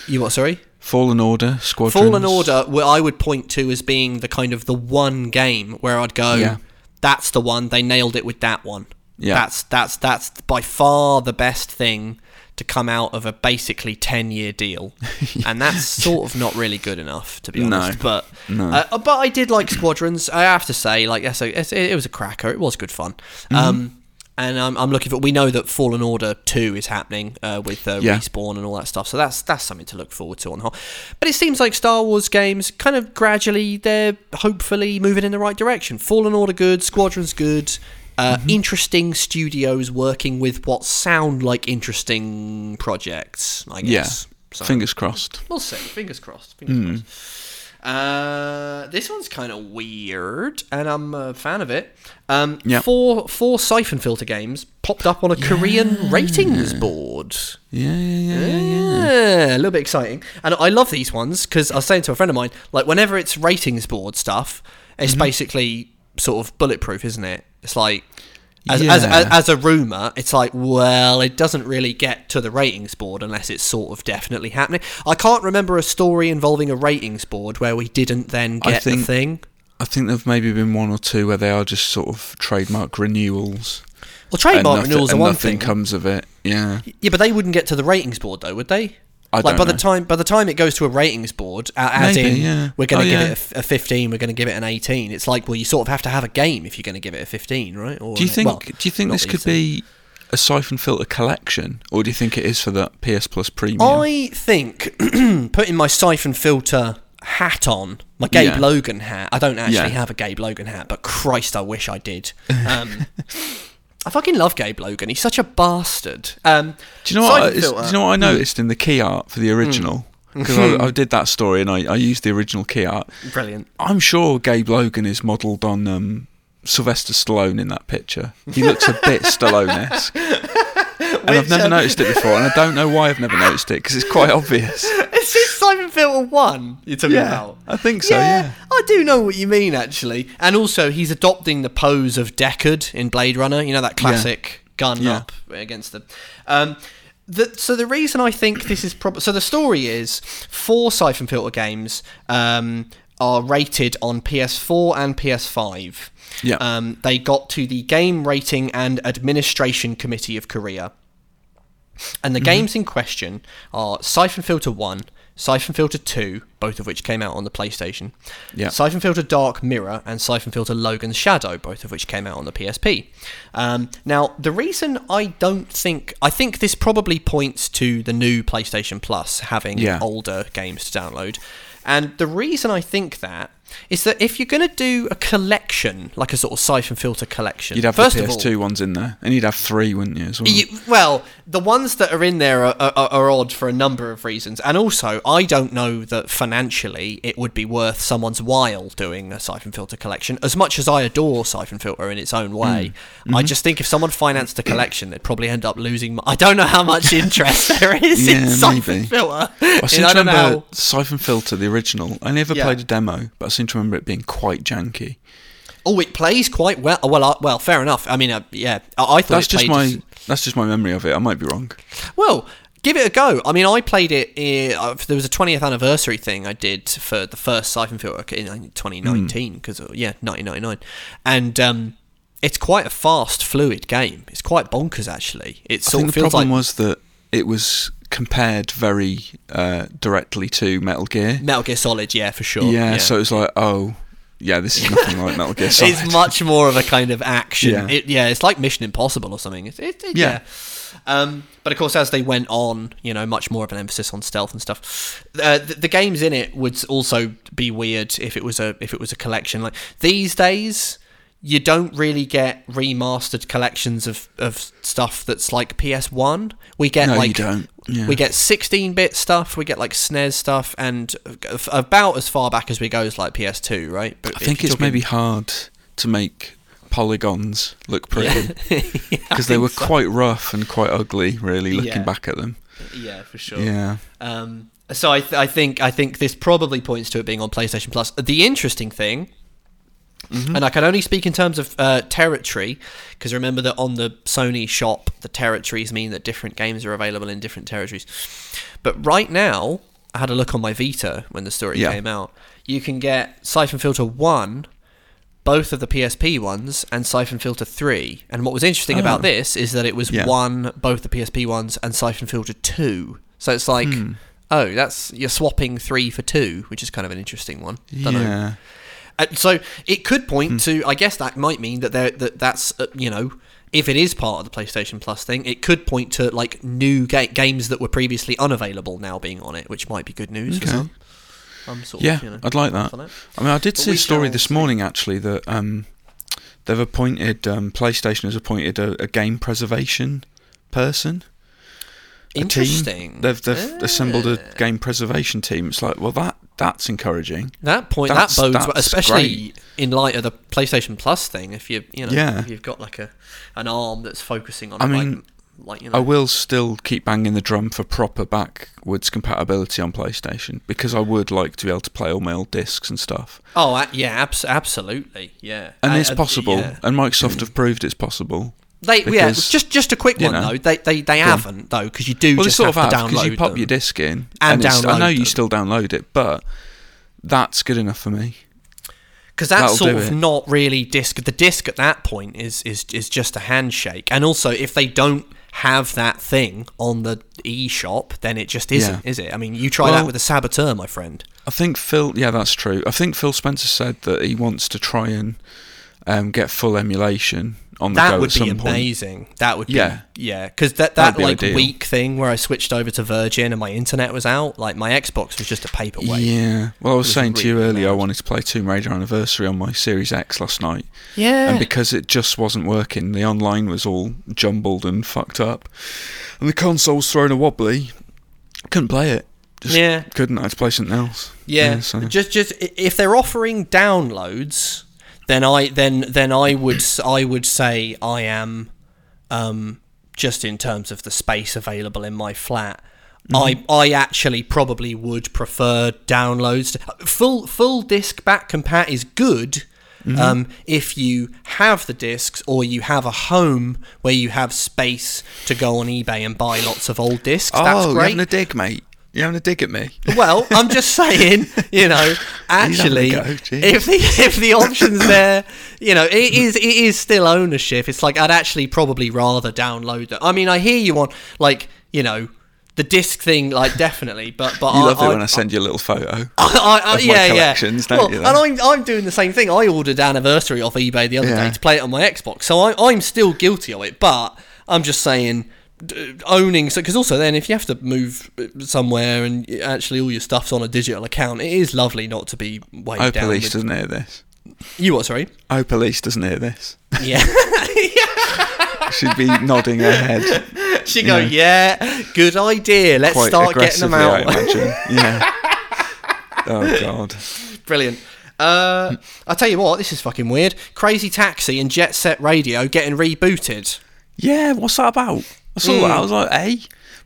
you what? Sorry. Fallen Order, Squadrons. Fallen Order, where I would point to as being the kind of the one game where I'd go, Yeah. that's the one. They nailed it with that one. Yeah. That's that's that's by far the best thing to come out of a basically ten year deal, and that's sort of not really good enough to be No. honest. But No. uh, but I did like Squadrons. I have to say, like it, it was a cracker. It was good fun. Mm-hmm. Um, and I'm, I'm looking for. We know that Fallen Order Two is happening uh, with uh, Yeah. respawn and all that stuff. So that's that's something to look forward to on the whole. But it seems like Star Wars games kind of gradually they're hopefully moving in the right direction. Fallen Order good, Squadrons good. Uh, Mm-hmm. Interesting studios working with what sound like interesting projects. I Yeah. So Fingers crossed. We'll see. Fingers crossed. Fingers crossed. Uh, this one's kind of weird, and I'm a fan of it. Um, Yeah. Four four siphon filter games popped up on a Korean ratings board. Yeah, yeah, yeah, yeah. yeah. Yeah, a little bit exciting. And I love these ones because I was saying to a friend of mine, like whenever it's ratings board stuff, it's Mm-hmm. basically sort of bulletproof, isn't it? It's like as, as, Yeah. as, as a rumor, it's like well, it doesn't really get to the ratings board unless it's sort of definitely happening. I can't remember a story involving a ratings board where we didn't then get the thing. I think there've maybe been one or two where they are just sort of trademark renewals. Well, trademark nothing, renewals are and one nothing thing. comes of it. Yeah. Yeah, but they wouldn't get to the ratings board though, would they? I like don't by the time by the time it goes to a ratings board, uh, as Maybe, in yeah. we're going to Oh, give yeah. it a fifteen, we're going to give it an eighteen. It's like well, you sort of have to have a game if you're going to give it a fifteen, right? Or Do you think well, do you think this could days. be a siphon filter collection or do you think it is for the PS Plus premium? I think putting my siphon filter hat on, my Gabe Yeah. Logan hat. I don't actually Yeah. have a Gabe Logan hat, but Christ, I wish I did. Um, I fucking love Gabe Logan. He's such a bastard. Um, Do you know what? I, siphon it's- filter- do you know what I noticed in the key art for the original? Because I, I did that story and I, I used the original key art. Brilliant. I'm sure Gabe Logan is modelled on um, Sylvester Stallone in that picture. He looks a bit Stallone-esque. And I've never um, noticed it before, and I don't know why I've never noticed it because it's quite obvious. Is this Siphon Filter one you're talking about? I think so. Yeah, I do know what you mean actually. And also, he's adopting the pose of Deckard in Blade Runner. You know that classic gun Yeah. up against the. Um, the, so the reason I think this is prob so the story is four Siphon Filter games um, are rated on PS4 and PS5. Yeah. Um, they got to the Game Rating and Administration Committee of Korea. And the Mm-hmm. games in question are Siphon Filter 1, Siphon Filter 2, both of which came out on the PlayStation, Yeah. Siphon Filter Dark Mirror, and Siphon Filter Logan's Shadow, both of which came out on the PSP. Um, now, the reason I don't think. I think this probably points to the new PlayStation Plus having Yeah. older games to download. And the reason I think that is that if you're going to do a collection, like a sort of siphon filter collection, You'd have first the of all, PS2 ones in there, and you'd have three, wouldn't you? As well. You, well, the ones that are in there are, are, are odd for a number of reasons, and also I don't know that financially it would be worth someone's while doing a siphon filter collection. As much as I adore siphon filter in its own way, Mm. I Mm-hmm. just think if someone financed a collection, they'd probably end up losing. mo- I don't know how much interest there is in siphon maybe. filter. I seem to don't remember know. Siphon Filter, the original. I never Yeah. played a demo, but I seem to remember it being quite janky. Oh, it plays quite well. Well, uh, well, fair enough. I mean, uh, yeah, I, I thought That's it just my that's just my memory of it. I might be wrong. Well, give it a go. I mean, I played it. Uh, there was a 20th anniversary thing I did for the first Siphon Filter in uh, 2019 because yeah, 1999, and um, it's quite a fast, fluid game. It's quite bonkers actually. It I sort think of the problem like was that it was compared very uh, directly to Metal Gear. Metal Gear Solid. Yeah, for sure. yeah, so it was like, oh, yeah, this is nothing like Metal Gear Solid. it's much more of a kind of action. Yeah. It, yeah, it's like Mission Impossible or something. It, it, it- yeah. Yeah. Um, but of course, as they went on, you know, much more of an emphasis on stealth and stuff. Uh, the, the games in it would also be weird if it was a if it was a collection. Like these days, you don't really get remastered collections of, of stuff that's like PS One. We get No, you like don't. Yeah. we get 16-bit stuff. We get like SNES stuff, and f- about as far back as we go is like PS2, right? But I think it's talking- maybe hard to make polygons look pretty Yeah, I because they were so. quite rough and quite ugly. Really, looking Yeah. back at them. Yeah, for sure. Yeah. Um, so I, th- I think I think this probably points to it being on PlayStation Plus. The interesting thing, Mm-hmm. and I can only speak in terms of uh, territory, because remember that on the Sony shop, the territories mean that different games are available in different territories. But right now, I had a look on my Vita when the story Yeah. came out. You can get Siphon Filter One, both of the PSP ones, and Siphon Filter Three. And what was interesting about Oh. this is that it was Yeah. one, both the PSP ones, and Siphon Filter Two. So it's like, Hmm. oh, that's you're swapping three for two, which is kind of an interesting one. Dunno. Yeah. Uh, so it could point Hmm. to. I guess that might mean that there that that's uh, you know. If it is part of the PlayStation Plus thing, it could point to like new ga- games that were previously unavailable now being on it, which might be good news for Okay. some. I'm sort Yeah, of, you know, I'd like that. I mean, I did But see a story this see. morning actually that um, they've appointed um, PlayStation has appointed a, a game preservation person. a team. Interesting. They've they've assembled a game preservation team. It's like, well, that that's encouraging. That point, That's- that bodes, well, especially in light of the PlayStation Plus thing. If you, you know, Yeah. if you've got like a an arm that's focusing on, I it, like- mean, like, you know, I will still keep banging the drum for proper backwards compatibility on PlayStation because I would like to be able to play all my old discs and stuff. Oh, yeah, abs- absolutely, yeah. And I- it's I- possible, yeah. and Microsoft mm. have proved it's possible. They, yeah, just just a quick one know, though. They they, they haven't though because you do Well, just sort of have have to because download you pop them. your disc in, And I download know you them. still download it, but that's good enough for me. because that's That'll sort of it. not really disc. The disc at that point is is is just a handshake, and also if they don't have that thing on the e shop, then it just isn't, Yeah. is it? I mean, you try that with a Saboteur, my friend. I think Phil. Yeah, that's true. I think Phil Spencer said that he wants to try and um, get full emulation on the That would be point. amazing. That would be Yeah. yeah, because that that like ideal. week thing where I switched over to Virgin and my internet was out, like my Xbox was just a paperweight. Yeah. Well, I was was saying to you earlier, I wanted to play Tomb Raider Anniversary on my Series X last night, Yeah. and because it just wasn't working, the online was all jumbled and fucked up, and the console was thrown a wobbly. Couldn't play it. Just Yeah. Couldn't. I had to play something else. Yeah, so- just just if they're offering downloads, then I then then I would I would say I am, um, just in terms of the space available in my flat. I I actually probably would prefer downloads. Full full disc back compat is good. Um, if you have the discs or you have a home where you have space to go on eBay and buy lots of old discs, that's oh, you're great. having a dig, mate. You're having a dig at me. Well, I'm just saying, you know, actually, go, if the if the options there, you know, it is it is still ownership. It's like I'd actually probably rather download them. I mean, I hear you on like you know the disc thing, like definitely, but but You I, love it I, when I send you a little photo. I, I, of my yeah, collections, yeah. don't well, you, and I'm, I'm doing the same thing. I ordered Anniversary off eBay the other Yeah. day to play it on my Xbox, so I, I'm still guilty of it. But I'm just saying, owning so because also then if you have to move somewhere and actually all your stuff's on a digital account, it is lovely not to be weighed Oh, down. Elise with- doesn't hear this. you what? Sorry. Oh, Elise doesn't hear this. Yeah. She'd be nodding her head she'd go, yeah, good idea. Let's quite start getting them aggressively, I out. imagine. Yeah. Oh God. Brilliant. Uh, I'll tell you what, this is fucking weird. Crazy Taxi and Jet Set Radio getting rebooted. Yeah, what's that about? I saw that. I was like, hey,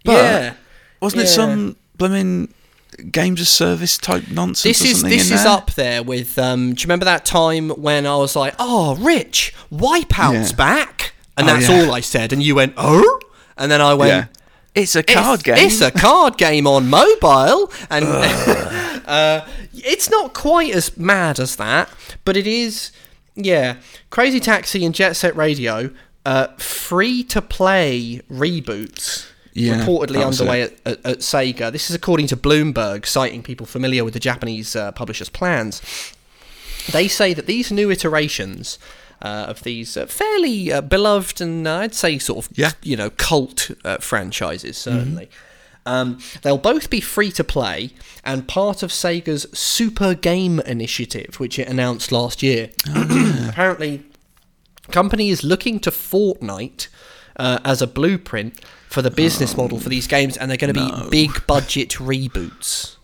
but Hmm. yeah. wasn't it some blooming games of service type nonsense? This or is something this is there? up there with. Um, do you remember that time when I was like, "Oh, Rich, Wipeout's Yeah. back," and Oh, that's yeah. all I said, and you went, "Oh," and then I went, Yeah. It's a It's, card game. It's a card game on mobile, and uh, it's not quite as mad as that, but it is. Yeah, Crazy Taxi and Jet Set Radio, uh, free to play reboots. Yeah, reportedly underway at, at, at Sega. This is according to Bloomberg, citing people familiar with the Japanese uh, publisher's plans. They say that these new iterations uh, of these uh, fairly uh, beloved and uh, I'd say sort of Yeah. you know cult uh, franchises certainly. Um, they'll both be free to play and part of Sega's Super Game Initiative, which it announced last year. Apparently, company is looking to Fortnite uh, as a blueprint for the business model for these games, and they're going to be big budget reboots.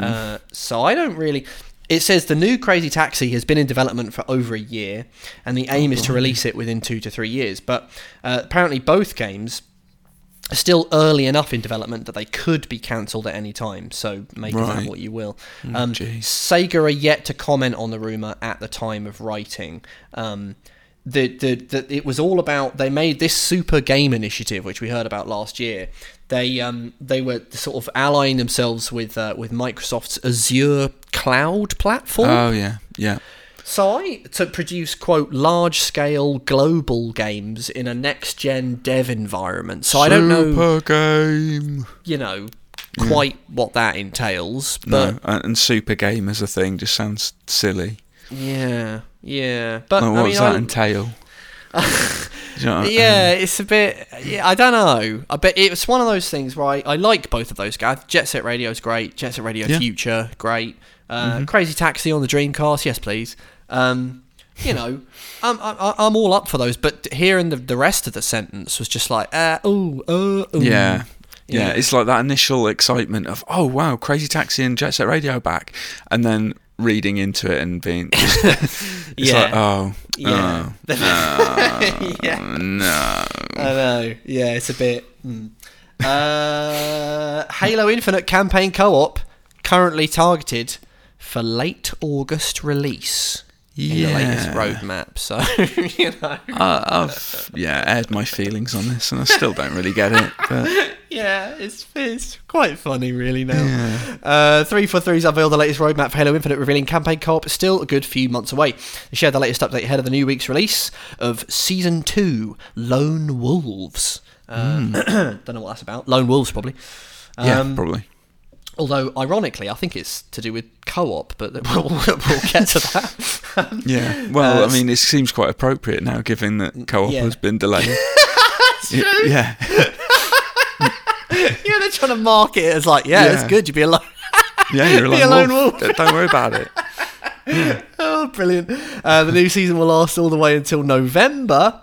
Uh, so I don't really. It says the new Crazy Taxi has been in development for over a year, and the aim is to release it within two to three years. But uh, apparently, both games are still early enough in development that they could be cancelled at any time. So make of that what you will. Um, jeez. Sega are yet to comment on the rumor at the time of writing. Um, the, the, the it was all about they made this super game initiative which we heard about last year they um they were sort of allying themselves with uh, with Microsoft's Azure cloud platform Oh yeah, yeah. so I to produce quote large scale global games in a next gen dev environment so I don't know Super game. you know quite what that entails but No, and super game as a thing just sounds silly. Yeah yeah but Like, what I mean does that I- entail? You know yeah, it's a bit. Yeah, I don't know. I bet it's one of those things where I, I like both of those guys. Jet Set Radio is great. Jet Set Radio Yeah. Future, great. Uh, Mm-hmm. Crazy Taxi on the Dreamcast, yes please. Um, you know, I'm, I'm I'm all up for those. But hearing the the rest of the sentence was just like, uh, ooh, uh, ooh. Yeah. Yeah. Yeah, it's like that initial excitement of, oh wow, Crazy Taxi and Jet Set Radio back, and then reading into it and being, just, it's Yeah. like, oh, Yeah. oh, yeah. no, I know. Yeah, it's a bit. mm. Uh, Halo Infinite campaign co-op currently targeted for late August release. In the latest roadmap, so you know, I, I've yeah aired my feelings on this, and I still don't really get it. But yeah, it's it's quite funny, really. Now, uh, three four three's unveiled the latest roadmap for Halo Infinite, revealing campaign co-op is still a good few months away. They shared the latest update ahead of the new week's release of Season Two, Lone Wolves. Uh, don't know what that's about. Lone Wolves, probably. yeah, Um, probably. Although, ironically, I think it's to do with co-op, but we'll, we'll get to that. Yeah. Well, uh, I mean, it seems quite appropriate now, given that co-op yeah. has been delayed. Y- Yeah. yeah, they're trying to market it as like, yeah, it's good. You'd be alone. Yeah, you're a lone, wolf. wolf. Don't worry about it. Oh, brilliant. Uh, the new season will last all the way until November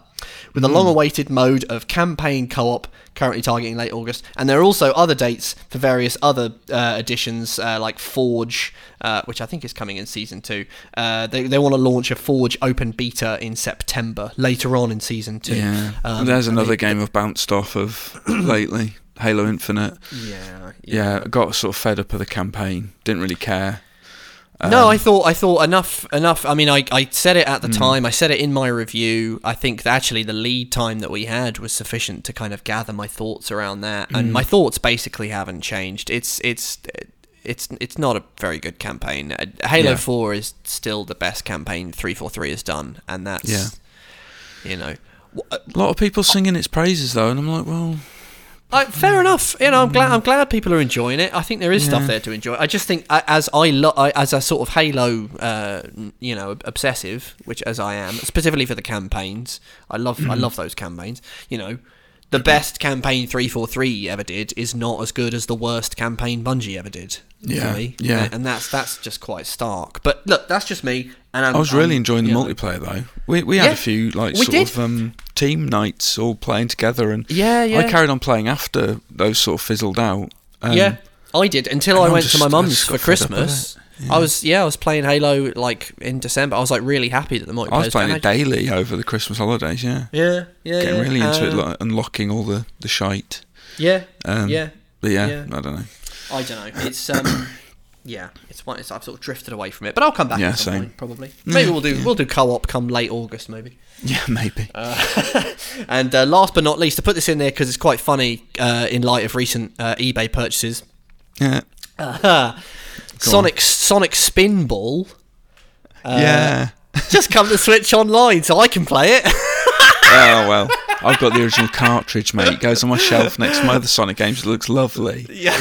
with a long awaited mode of campaign co op currently targeting late August. And there are also other dates for various other uh, editions uh, like Forge, uh, which I think is coming in season two. Uh, they, they want to launch a Forge open beta in September later on in season two. Yeah. Um, There's another they- game I've bounced off of lately. Halo Infinite. Yeah. Yeah, I got sort of fed up of the campaign. Didn't really care. No, Um, I thought I thought enough enough. I mean, I, I said it Hmm. at the time. I said it in my review. I think that actually the lead time that we had was sufficient to kind of gather my thoughts around that, Hmm. and my thoughts basically haven't changed. It's it's it's it's not a very good campaign. Uh, Halo Yeah. Four is still the best campaign three four three has done, and that's Yeah. you know. uh, A lot of people singing its praises though, and I'm like, well, Fair enough. You know, I'm glad. I'm mm. glad people are enjoying it. I think there is stuff there to enjoy. I just think, as I, lo- I as a sort of Halo, uh, you know, obsessive, which as I am, specifically for the campaigns, I love, I mm. love those campaigns. You know, the mm-hmm. best campaign 343 ever did is not as good as the worst campaign Bungie ever did. Yeah, me. yeah. And- and that's that's just quite stark. But look, that's just me. And I'm, I was really I'm, enjoying the multiplayer though. We we had Yeah, a few like sort did. of um, team nights all playing together, and Yeah, yeah. I carried on playing after those sort of fizzled out. Um, yeah, I did until I I'm went to my mum's for got fed up with Christmas. it. I was yeah, I was playing Halo like in December. I was like really happy that the multiplayer. I was playing it daily over the Christmas holidays. Yeah, Yeah, yeah, getting yeah. really into it, Um, like unlocking all the the shite. Yeah, Um, yeah. But yeah, yeah. I don't know. I don't know. It's um, yeah, it's one. It's I've sort of drifted away from it, but I'll come back. Yeah, same. point, probably. Maybe we'll do we'll do co-op come late August, maybe. Yeah, maybe. And uh, last but not least, to put this in there because it's quite funny uh, in light of recent uh, eBay purchases. yeah, Sonic Sonic Spinball yeah. just come to Switch Online, so I can play it. Oh well, I've got the original cartridge, mate. It goes on my shelf next to my other Sonic games. It looks lovely. yeah,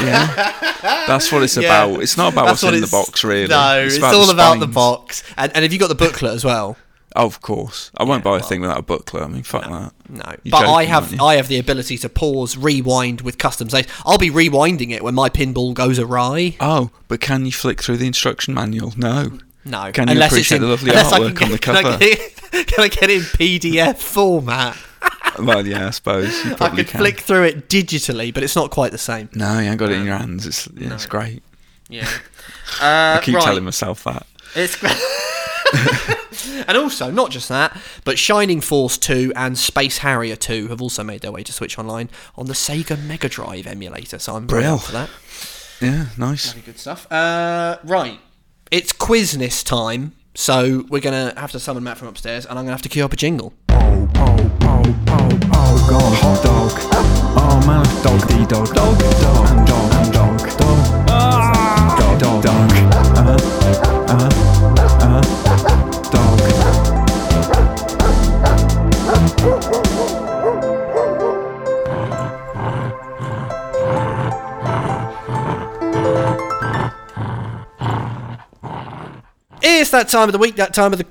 Yeah, that's what it's Yeah. about. It's not about That's what's what in the box, really. No, it's, about all about the box. And and have you got the booklet as well? Oh, of course, I won't buy a well. thing without a booklet. I mean, fuck that. No, You're but I have? I have the ability to pause, rewind with custom saves. I'll be rewinding it when my pinball goes awry. Oh, but can you flick through the instruction manual? No. No, Can you unless appreciate it's in, the lovely I artwork can on the get- Can I cover? get it, can I get it in PDF format? Well, yeah, I suppose you I could can. flick through it digitally, but it's not quite the same. No, you ain't got it in your hands. It's yeah, it's great. Yeah, uh, I keep right. telling myself that. It's great. and also not just that, but Shining Force 2 and Space Harrier 2 have also made their way to Switch Online on the Sega Mega Drive emulator. So I'm Brill. for that. Yeah, nice. Very good stuff. Uh, right, it's quizness time. So we're gonna have to summon Matt from upstairs, and I'm gonna have to cue up a jingle. Oh, oh, oh, oh, oh, God, hot dog. Oh, man, dog, dog, dog, dog, and dog, and dog, It's that time of the week, that time of the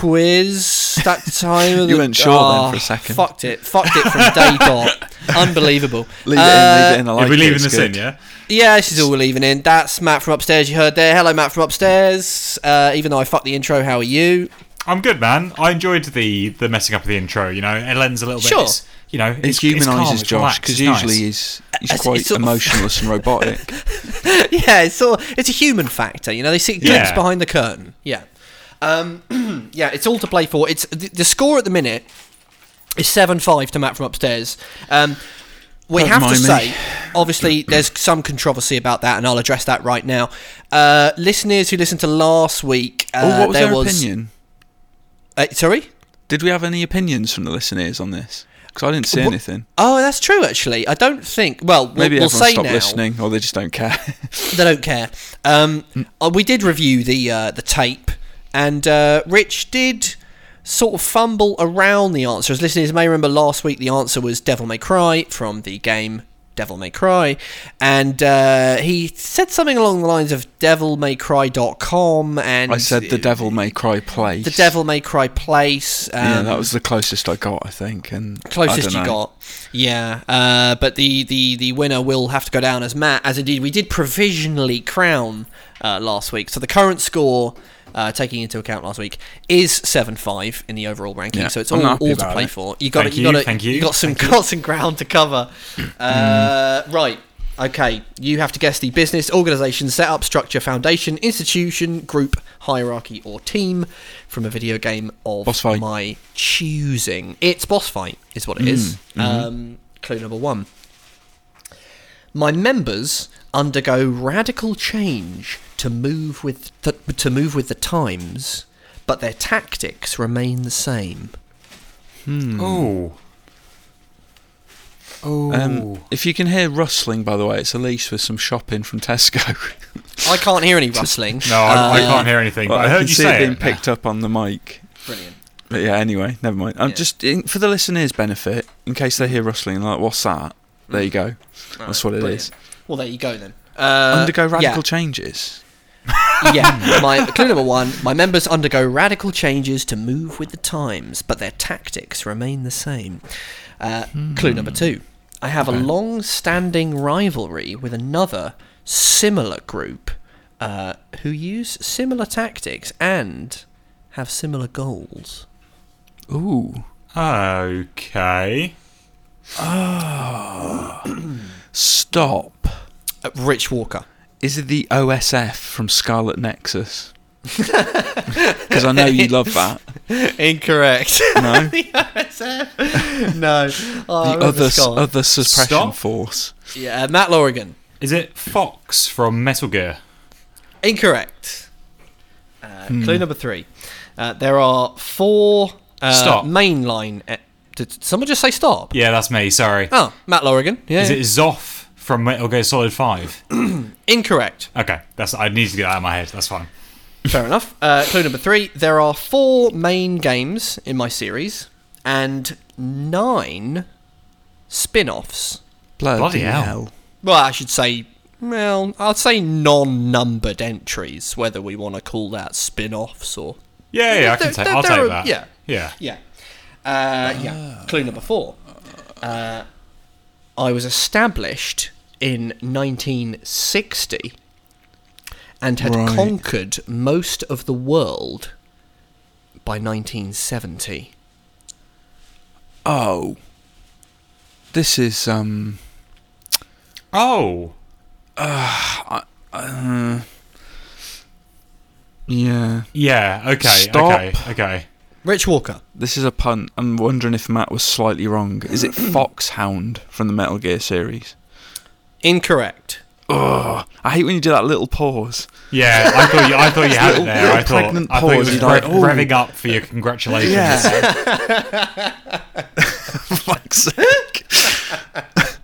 quiz, that time of the. You weren't sure then Ah, for a second. Fucked it, fucked it from day dot. Unbelievable. Leave it in, leave it in. I like Are we it, leaving it's this good. in, yeah? Yeah, this is all we're leaving in. That's Matt from upstairs. You heard there. Hello, Matt from upstairs. Uh, even though I fucked the intro, how are you? I'm good, man. I enjoyed the the messing up of the intro. You know, it lends a little bit. Sure. It's, you know, It it's, it's calm, humanises Josh because it's nice. usually he's he's quite it's of- emotionless and robotic. yeah, it's all, it's a human factor. You know, they see glimpse Yeah. behind the curtain. Yeah, um, yeah, it's all to play for. It's the, the score at the minute is seven five to Matt from upstairs. Um, we Don't have to mind me. say, obviously, there's some controversy about that, and I'll address that right now. Uh, listeners who listened to last week, uh, oh, what was there their was opinion? Uh, sorry. Did we have any opinions from the listeners on this? Because I didn't see anything. Oh, that's true. Actually, I don't think. Well, we'll, Maybe we'll everyone say stopped now. listening, or they just don't care. They don't care. Um, uh, we did review the uh, the tape, and uh, Rich did sort of fumble around the answer. As listeners may remember, last week the answer was Devil May Cry from the game Devil May Cry, and uh, he said something along the lines of DevilMayCry.com, and I said the Devil May Cry place. the Devil May Cry place. Um, yeah, that was the closest I got, I think. And closest you got. Yeah, uh, but the, the, the winner will have to go down as Matt, as indeed we did provisionally crown uh, last week. So the current score, uh, taking into account last week, is seven five in the overall ranking. Yeah, so it's I'm all, all to play it. for. You got Thank you you, got thank you, you got some got some ground to cover. Uh, right. Okay, you have to guess the business, organisation, setup, structure, foundation, institution, group, hierarchy, or team from a video game of Boss fight. my choosing. It's boss fight, is what it is. Um, clue number one. My members undergo radical change to move with th- to move with the times, but their tactics remain the same. Oh. Oh. Um, if you can hear rustling, by the way, it's Elise with some shopping from Tesco. I can't hear any rustling. no, I, I Uh, can't hear anything. Well, but I I heard can you see say it being it. picked up on the mic. Brilliant. But yeah, anyway, never mind. I'm Yeah. just in, for the listeners' benefit, in case they hear rustling, like, what's that? There you go. That's what it is. Brilliant. Well, there you go then. Uh, Undergo radical yeah. changes. yeah, my clue number one: my members undergo radical changes to move with the times, but their tactics remain the same. Uh, Clue number two: I have a long-standing rivalry with another similar group uh, who use similar tactics and have similar goals. Ooh. Okay. Stop. Uh, Rich Walker. Is it the OSF from Scarlet Nexus? Because I know you love that. Incorrect. No, the OSF. no. Oh, the other Scott. other suppression Stop. force. Yeah, Matt Lorigan. Is it Fox from Metal Gear? Incorrect. Uh, Clue number three. Uh, there are four uh, Stop. mainline. E- did someone just say stop? Yeah, that's me. Sorry. Oh, Matt Lorigan. Yeah. Is it Zoff from Metal Gear Solid Five? Incorrect. Okay, that's. I need to get that out of my head. That's fine. Fair enough. Uh, clue number three. There are four main games in my series and nine spin offs. Bloody, Bloody hell. hell. Well, I should say, well, I'd say non numbered entries, whether we want to call that spin offs or. Yeah, yeah, I can take. there- I'll there take are- that. yeah. yeah. Yeah. Uh, yeah. Clue number four. Uh, I was established in 1960 and had Right. conquered most of the world by 1970. Oh. This is um Oh, yeah. yeah. Okay, Stop. okay, okay. Rich Walker. This is a pun. I'm wondering if Matt was slightly wrong. Is it Foxhound from the Metal Gear series? Incorrect. Oh, I hate when you do that little pause. Yeah, I thought you. I thought you had it there. I thought. pregnant I thought it was you're like, rev- revving up for your congratulations. For fuck's sake.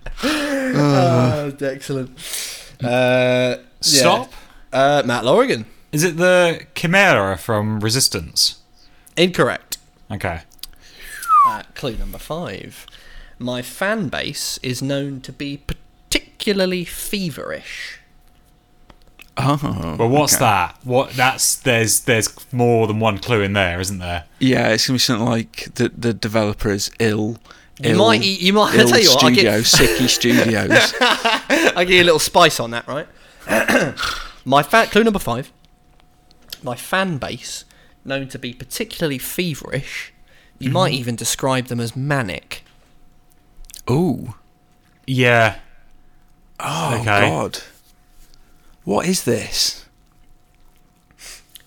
Oh, excellent. Uh, Stop. Uh, Matt Lorigan. Is it the Chimera from Resistance? Incorrect. Okay. Uh, clue number five. My fan base is known to be particularly feverish. Oh. Well, what's okay. that? What? That's there's there's more than one clue in there, isn't there? Yeah, it's gonna be something like the the developer is ill. You ill, might, you might. I ill tell you what, I studio, get, sicky studios. I give you a little spice on that, right? My fan, clue number five. My fan base, known to be particularly feverish. You might mm-hmm. even describe them as manic. Ooh. Yeah. Oh Okay. God. What is this?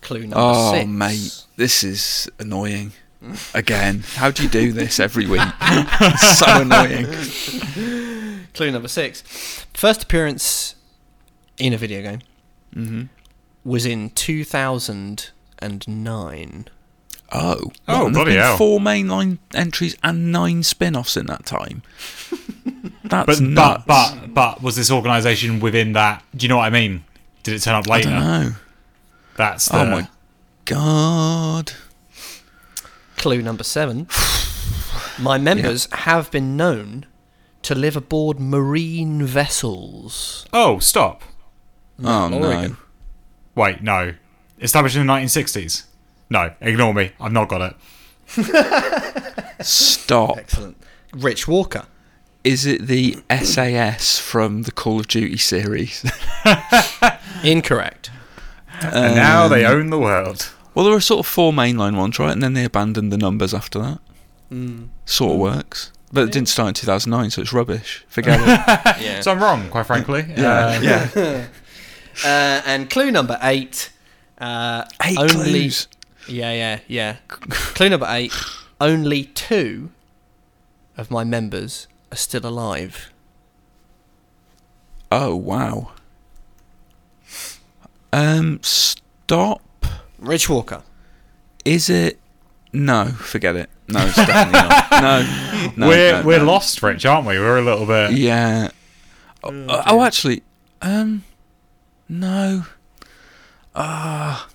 Clue number Oh six. mate, this is annoying. Again, how do you do this every week? so annoying. Clue number six. First appearance in a video game hmm was in 2009. Oh, Oh, What, and there've bloody been hell. Four mainline entries and nine spin-offs in that time. That's But nuts. but but but was this organisation within that? Do you know what I mean? Did it turn up I later? don't know. That's oh the. Oh my god. Clue number seven. My members have been known to live aboard marine vessels. Oh, stop. Oh Oregon. no. Wait, no. Established in the 1960s. No, ignore me. I've not got it. Stop. Excellent. Rich Walker. Is it the SAS from the Call of Duty series? Incorrect. and now they Um, own the world. Well, there are sort of four mainline ones, right? And then they abandoned the numbers after that. Sort of works. But it didn't start in 2009, so it's rubbish. Forget it. Yeah. So I'm wrong, quite frankly. yeah. Uh, yeah. Uh, and clue number eight. Uh, Eight only, clues. Yeah, yeah, yeah. clue number eight. Only two of my members are still alive. Oh, wow. Um, stop. Rich Walker. Is it? No, forget it. No, it's definitely not. No, no. we're no, we're no. lost, Rich, aren't we? We're a little bit. Yeah. Oh, uh, oh, actually, um, no. Ah.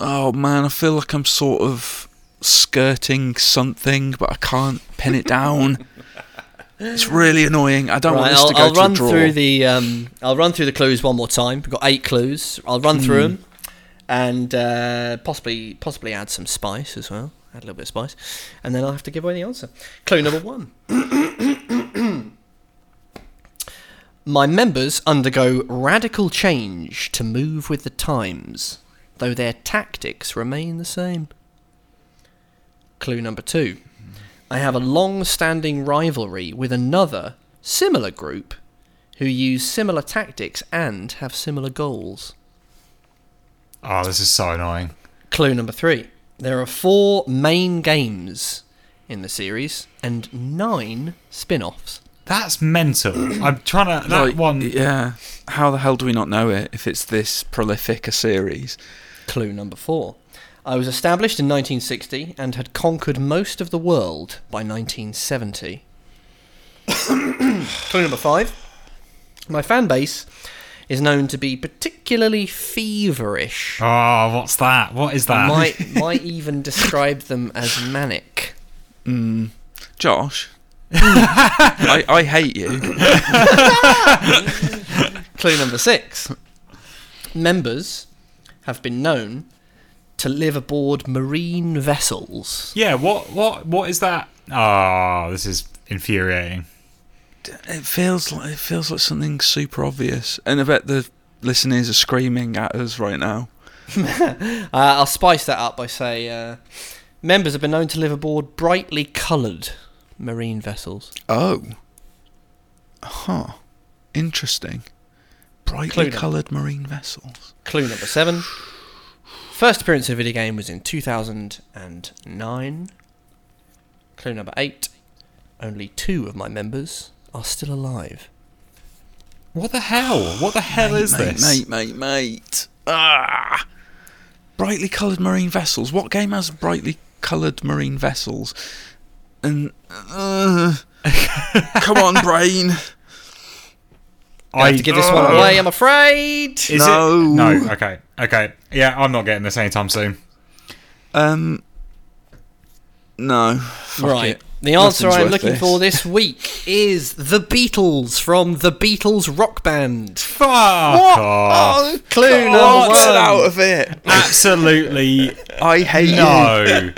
Oh man, I feel like I'm sort of skirting something, but I can't pin it down. It's really annoying. I don't want this I'll, to go I'll to run a draw. through the um, I'll run through the clues one more time. We've got eight clues. I'll run through Hmm. them and uh, possibly possibly add some spice as well. Add a little bit of spice, and then I'll have to give away the answer. Clue number one. My members undergo radical change to move with the times, though their tactics remain the same. Clue number two. I have a long standing rivalry with another similar group who use similar tactics and have similar goals. Oh, this is so annoying. Clue number three. There are four main games in the series and nine spin offs. That's mental. I'm trying to. That Like, one. Yeah. How the hell do we not know it if it's this prolific a series? Clue number four. I was established in 1960 and had conquered most of the world by 1970. Clue number five. My fan base is known to be particularly feverish. Oh, what's that? What is that? might might even describe them as manic. Hmm. Josh, I, I hate you. Clue number six. Members have been known to live aboard marine vessels. yeah. What? What? What is that? Oh, this is infuriating. It feels like it feels like something super obvious, and I bet the listeners are screaming at us right now. Uh, I'll spice that up by say uh, members have been known to live aboard brightly coloured marine vessels. Oh, huh, interesting. Brightly Clue coloured marine vessels. Clue number seven. First appearance in a video game was in 2009. Clue number eight. Only two of my members are still alive. What the hell? What the hell is mate, this? mate, mate, mate? Ah, brightly coloured marine vessels. What game has brightly coloured marine vessels? And uh, come on, brain. I have to give this one away, I'm afraid. Is No. it? No. Okay. Okay. Yeah, I'm not getting this anytime soon. Um, no. Fuck right. it. The answer Nothing's I'm looking this. for this week is The Beatles from The Beatles Rock Band. Fuck off. Oh, Clue God, number get one. out of it. Absolutely I hate you. no.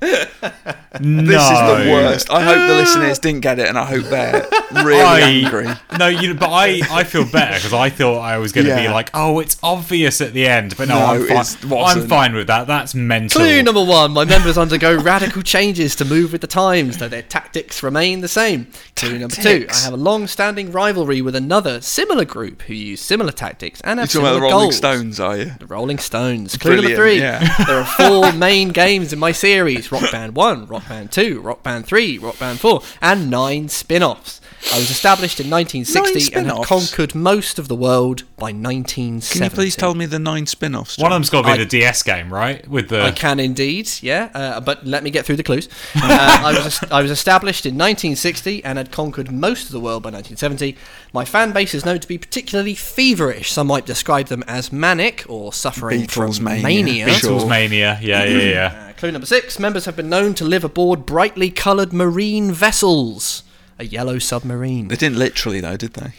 no. This is the worst. I hope the listeners didn't get it, and I hope they're really I, angry. No, you. But I, I feel better because I thought I was going to be like, oh, it's obvious at the end. But no, No, I'm fine. I'm fine with that. That's mental. Clue number one. My members undergo radical changes to move with the times, though their tactics remain the same. Clue number two. I have a long standing rivalry with another similar group who use similar tactics and You're have talking about the Rolling goals. Stones, are you? The Rolling Stones. Clue number three. yeah. there are four main games in my series Rock Band 1, Rock Band 2, Rock Band 3, Rock Band 4, and nine spin offs. I was established in 1960 and had conquered most of the world by 1970. Can you please tell me the nine spin-offs? One of John? them's got to be I- the DS game, right? With the. I can indeed, yeah. Uh, but let me get through the clues. Uh, I was I was established in 1960 and had conquered most of the world by 1970. My fan base is known to be particularly feverish. Some might describe them as manic or suffering Beatles from mania. mania. Beatles Beatles Sure. Mania. Yeah, yeah, yeah. Uh, clue number six: Members have been known to live aboard brightly coloured marine vessels. A yellow submarine. They didn't literally though, did they?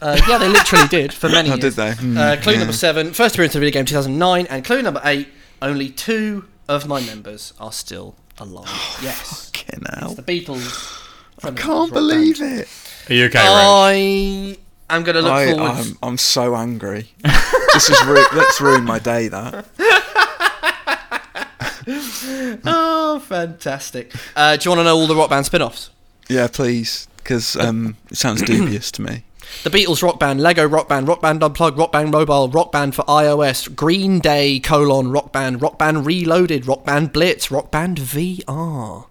Uh, yeah, they literally did for many Oh, years. did they? Hmm, uh, clue yeah. number seven: First appearance in a video game 2009, and clue number eight: Only two of my members are still alive. yes, Fucking hell. the Beatles. I can't believe it. Are you okay, Oh, Ray? I am going to look I, forward. I'm, I'm so angry. this is ru- that's ruined my day. That Oh, fantastic! Uh, do you want to know all the rock band spin-offs? Yeah, please, because um, it sounds dubious to me. The Beatles Rock Band, Lego Rock Band, Rock Band Unplugged, Rock Band Mobile, Rock Band for iOS, Green Day colon Rock Band, Rock Band Reloaded, Rock Band Blitz, Rock Band VR.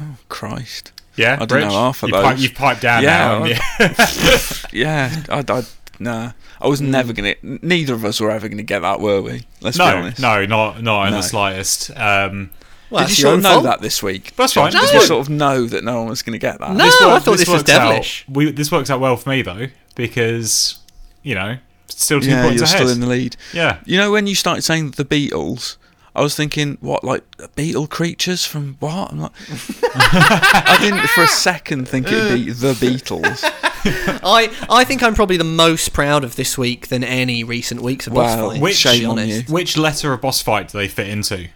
Oh, Christ. Yeah, I don't know Rich? half of you those. Pipe, you've piped down Yeah, now. I- Yeah, I, I, nah. I was never gonna. Neither of us were ever gonna get that, were we? Let's be honest. no, not not in No. the slightest. Um, Well, Did you sort of know fault. that this week? That's John? fine. Did No. you sort of know that no one was going to get that? No, this I thought this was works out- devilish. we, this works out well for me though because you know still two Yeah, points you're ahead. still in the lead. yeah, You know when you started saying the Beatles, I was thinking, what, like beetle creatures from what? I'm like, I didn't for a second think it'd be the Beatles. I I think I'm probably the most proud of this week than any recent weeks of boss Wow, fights. Which- to be shame on honest. Which letter of boss fight do they fit into?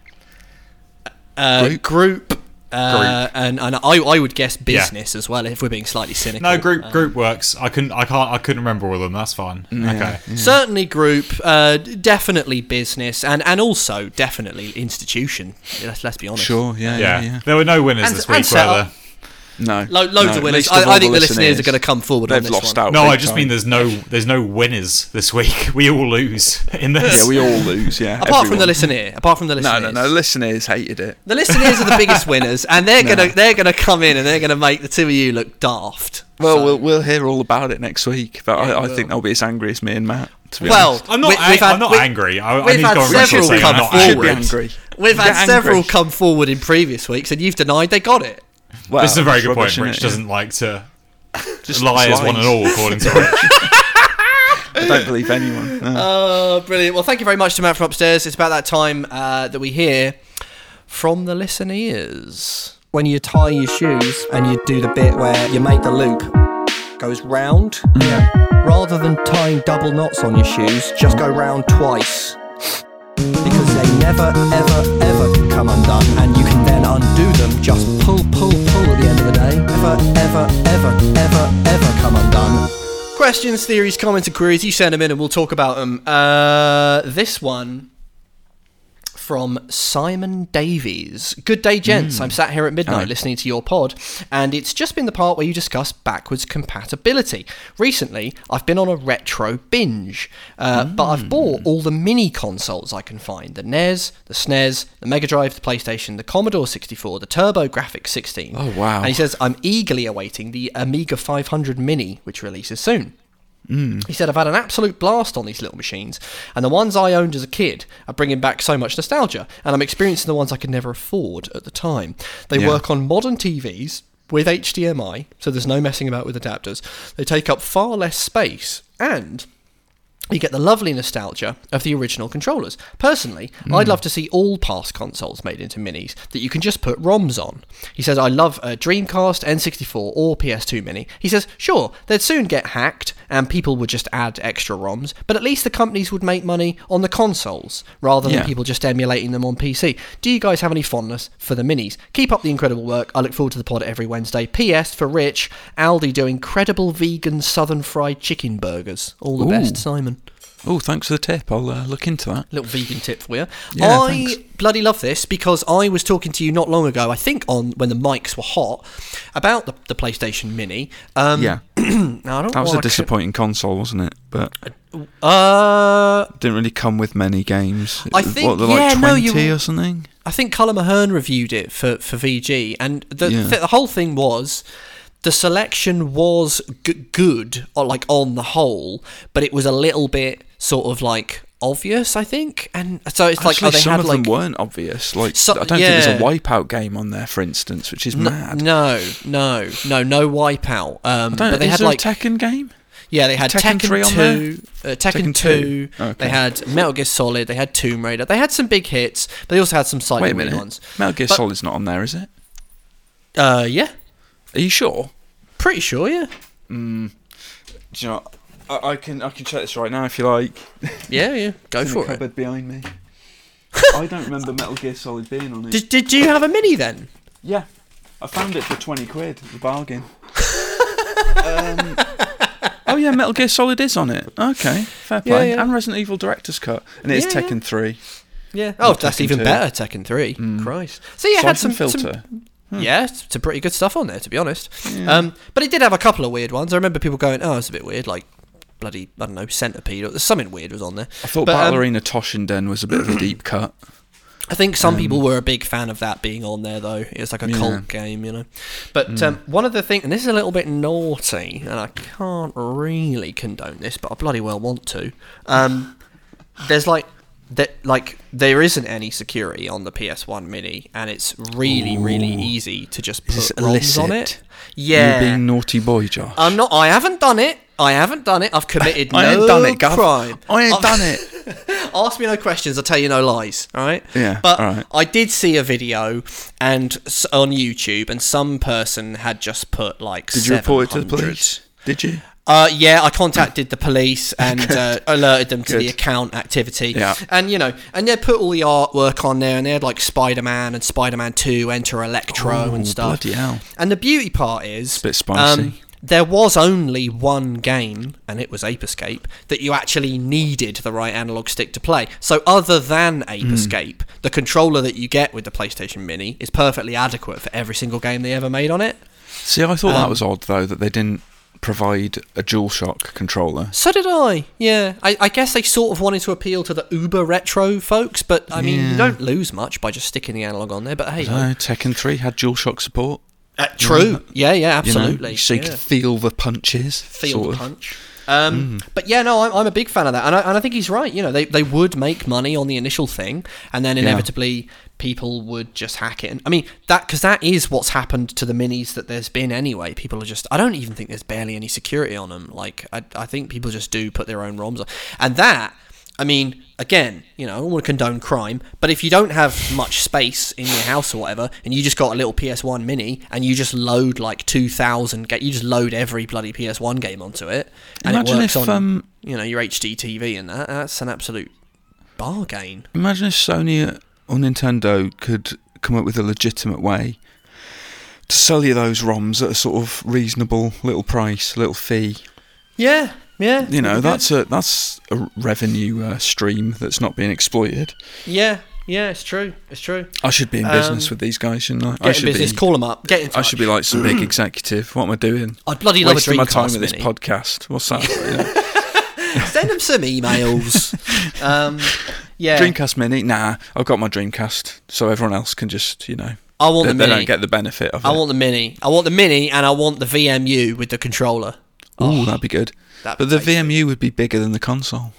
Uh, Group. group. Uh, and and I, I would guess business as well if we're being slightly cynical. No, group group works. I couldn't. I can't. I couldn't remember all of them. That's fine. Okay. Certainly group, uh, definitely business, and, and also definitely institution. Let's, let's be honest. Sure, yeah, Yeah. yeah, yeah. There were no winners And- this week, set were up. there? No, Lo- loads no, of winners. least of I, I think the listeners are going to come forward They've this lost one. out. No, I just time. mean there's no there's no winners this week. We all lose in this. Yeah, we all lose. Yeah, Apart from the listener, apart from the listeners. No, no, no. Listeners hated it. The listeners are the biggest winners, and they're No. gonna they're gonna come in and they're gonna make the two of you look daft. Well, So- we'll we'll hear all about it next week. But Yeah, I, I think will. they'll be as angry as me and Matt. Well, honest. I'm not. we- ang- we've had- I'm not we- angry. I, I we've need to had go on record several come I'm not forward. be angry. We've had several come forward in previous weeks, and you've denied they got it. Well, This is a very good point. innit? Rich doesn't like to Just lie as lies. one and all, according to Rich. I don't believe anyone. No. Oh, brilliant. Well, thank you very much to Matt from upstairs. It's about that time uh, that we hear from the listeners. When you tie your shoes and you do the bit where you make the loop goes round, yeah. rather than tying double knots on your shoes, just go round twice. Never, ever, ever come undone, and you can then undo them. Just pull, pull, pull at the end of the day. Never, ever, ever, ever, ever come undone. Questions, theories, comments, and queries, you send them in and we'll talk about them. Uh, this one from Simon Davies. Good day, gents. I'm sat here at midnight Hello. listening to your pod, and it's just been the part where you discuss backwards compatibility. Recently, I've been on a retro binge, uh, but I've bought all the mini consoles I can find the NES, the SNES, the Mega Drive, the PlayStation, the Commodore 64, the Turbo Graphics 16. Oh, wow. And he says, I'm eagerly awaiting the Amiga 500 Mini, which releases soon. Mm. He said, I've had an absolute blast on these little machines, and the ones I owned as a kid are bringing back so much nostalgia, and I'm experiencing the ones I could never afford at the time. They Yeah. work on modern TVs with HDMI, so there's no messing about with adapters. They take up far less space, and you get the lovely nostalgia of the original controllers. Personally, I'd hmm. love to see all past consoles made into minis that you can just put ROMs on. He says, I love a Dreamcast, N64, or PS2 Mini. He says, sure, they'd soon get hacked and people would just add extra ROMs, but at least the companies would make money on the consoles rather than Yeah. people just emulating them on PC. Do you guys have any fondness for the minis? Keep up the incredible work. I look forward to the pod every Wednesday. P.S. for Rich, Aldi do incredible vegan southern fried chicken burgers. All the Ooh. best, Simon. Oh, thanks for the tip. I'll uh, look into that. Little vegan tip for you. Yeah, I thanks. bloody love this because I was talking to you not long ago, I think on when the mics were hot, about the, the PlayStation Mini. Um, Yeah, now, I don't that was a disappointing console, wasn't it? But c- Uh, didn't really come with many games. I think- yeah, like no, twenty you- or something. I think Colm Ahern reviewed it for, for VG, and the, Yeah. the, the whole thing was the selection was g- good, or like on the whole, but it was a little bit sort of like obvious, I think. And so it's like, oh, they some had of like them weren't obvious. Like So- I don't yeah. think there's a Wipeout game on there, for instance, which is N- mad. No, no, no, no wipeout. Um, but they had like Tekken game? yeah, they had Tekken Tekken, 3 on two, uh, Tekken, Tekken two. 2. Okay. They had Metal Gear Solid. They had Tomb Raider. They had some big hits, but they also had some slightly Wait a weird minute. ones. Metal Gear But- Solid's not on there, is it? Uh, yeah, Are you sure? pretty sure. Yeah, Do you know? I, I can I can check this right now if you like. yeah, yeah. Go It's in for the it. cupboard behind me. I don't remember Metal Gear Solid being on it. Did, did you have a mini then? yeah, I found it for twenty quid, the bargain. um, oh yeah, Metal Gear Solid is on it. Okay, fair play. yeah. yeah. And Resident Evil Director's Cut, and it's Yeah, yeah. Tekken Three. Yeah. Oh, Not that's Tekken even 2. better. Tekken three. Christ. So yeah, it had some Siphon some- filter. Yeah, it's some pretty good stuff on there, to be honest. Um, but it did have a couple of weird ones. I remember people going, "Oh, it's a bit weird," like bloody I don't know, centipede or something weird was on there. I thought But, um, Battle Arena Toshinden was a bit of a deep cut. I think some people were a big fan of that being on there, though. It's like a Um, Yeah. cult game, you know. But um, one of the things, and this is a little bit naughty, and I can't really condone this, but I bloody well want to. Um, there's like that, like there isn't any security on the PS1 Mini, and it's really, really easy to just put ROMs on it. Yeah, You're being naughty boy, Josh. I'm not. I haven't done it. I haven't done it. I've committed I no ain't done it, Gav. crime. I ain't I've- done it. Ask me no questions. I'll tell you no lies. All right. Yeah, But all right. I did see a video and s- on YouTube, and some person had just put like. Did you report it to the police? Did you? Uh, yeah, I contacted the police and uh, alerted them to the Good. account activity. Yeah. And, you know, and they put all the artwork on there and they had like Spider Man and Spider Man 2, Enter Electro and stuff. bloody hell. And the beauty part is. bit spicy. There was only one game, and it was Ape Escape, that you actually needed the right analog stick to play. So, other than Ape Hmm. Escape, the controller that you get with the PlayStation Mini is perfectly adequate for every single game they ever made on it. See, I thought that Um, was odd though that they didn't provide a DualShock controller. So did I. Yeah, I, I guess they sort of wanted to appeal to the uber retro folks, but I mean, you don't lose much by just sticking the analog on there. But hey, No, Tekken 3 had DualShock support. Uh, true. Yeah, yeah, You know, absolutely. so you yeah. could feel the punches. feel the punch. Um, But yeah, no, I'm, I'm a big fan of that, and I, and I think he's right. You know, they, they would make money on the initial thing, and then Yeah. inevitably people would just hack it. And, I mean, that because that is what's happened to the minis that there's been anyway. People are just I don't even think there's barely any security on them. Like I, I think people just do put their own ROMs on, and that. I mean, again, you know, I don't want to condone crime, but if you don't have much space in your house or whatever, and you just got a little PS1 mini, and you just load like 2,000, ga- you just load every bloody PS1 game onto it, and Imagine it works if, on, um, you know, your HD TV and that, that's an absolute bargain. Imagine if Sony or Nintendo could come up with a legitimate way to sell you those ROMs at a sort of reasonable little price, little fee. Yeah, yeah. You know, pretty good. that's a that's a revenue uh, stream that's not being exploited. Yeah, yeah, it's true. It's true. I should be in business Um, with these guys, shouldn't I? I Get in should business, be. call them up, get in touch. I should be like some big executive. What am I doing? I'd bloody love Wasting a my Dreamcast time with this mini. podcast. What's that? You know? Send them some emails. um, yeah, Dreamcast Mini? Nah, I've got my Dreamcast, so everyone else can just, you know, I want they, the they mini. don't get the benefit of I it. want the mini. I want the mini, and I want the VMU with the controller. Ooh, that'd be good. That'd But the. VMU would be bigger than the console.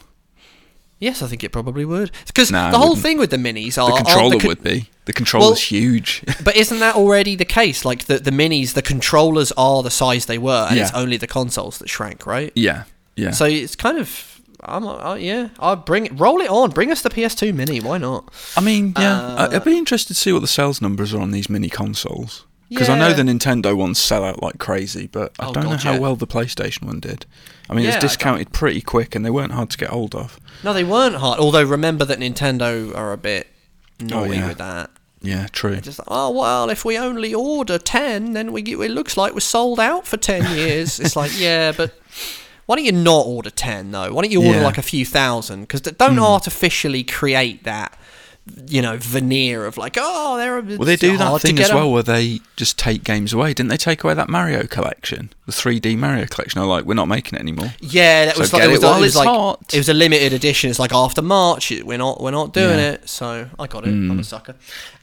Yes, I think it probably would. Because it the whole thing with the minis The are aren't controller the con- would be. The controller's Well- huge. But isn't that already the case? Like the the minis, the controllers are the size they were, and it's only the consoles that shrank, right? yeah, yeah. So it's kind of. I'm, uh, yeah, I'll bring it, roll it on. Bring us the PS2 Mini. Why not? I mean, yeah, Uh, I'd be interested to see what the sales numbers are on these mini consoles. Because I know the Nintendo ones sell out like crazy, but I Oh, don't know how yeah. well the PlayStation one did. I mean, Yeah, I it's discounted pretty quick, and they weren't hard to get hold of. No, they weren't hard. Although remember that Nintendo are a bit naughty Oh, yeah. with that. Yeah, true. They're just like, oh well, if we only order ten, then we get, it looks like we're sold out for ten years. it's like, yeah, but why don't you not order ten though? Why don't you order Yeah. Like a few thousand? Because don't hmm. artificially create that, you know, veneer of like, oh, they're Well, they do that thing as well, where they just take games away. Didn't they take away that Mario collection, the 3D Mario collection? They're like, we're not making it anymore. Yeah, that So was like, it was, it was it's like hot. it was a limited edition. It's like after March, we're not we're not doing Yeah. it. So I got it. I'm a sucker.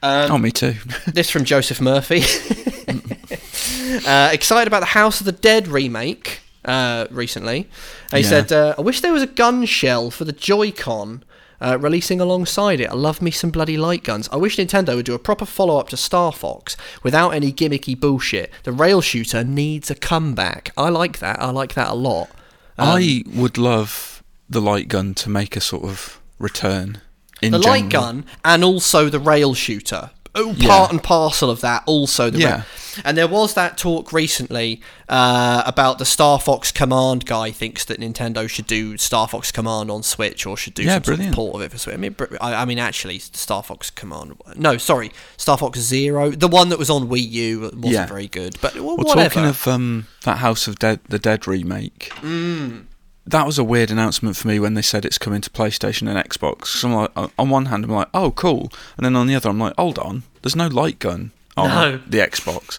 Um, oh, me too. This from Joseph Murphy. uh, excited about the House of the Dead remake uh, recently. He Yeah. said, uh, "I wish there was a gun shell for the Joy-Con." Uh, releasing alongside it, I love me some bloody light guns. I wish Nintendo would do a proper follow up to Star Fox without any gimmicky bullshit. The rail shooter needs a comeback. I like that. I like that a lot. Um, I would love the light gun to make a sort of return. In the light gun and also the rail shooter. Oh, Yeah. part and parcel of that. Also, the Yeah. rail. and there was that talk recently uh, about the Star Fox Command guy thinks that Nintendo should do Star Fox Command on Switch or should do Yeah, some sort of port of it for Switch. I mean, I, mean, actually, Star Fox Command. No, sorry, Star Fox Zero, the one that was on Wii U, wasn't Yeah. very good. But Well, whatever. talking of um, that House of Dead, the Dead remake, Mm. That was a weird announcement for me when they said it's coming to PlayStation and Xbox. 'Cause I'm like, uh, on one hand, I'm like, oh, cool, and then on the other, I'm like, hold on, there's no light gun on No. the Xbox.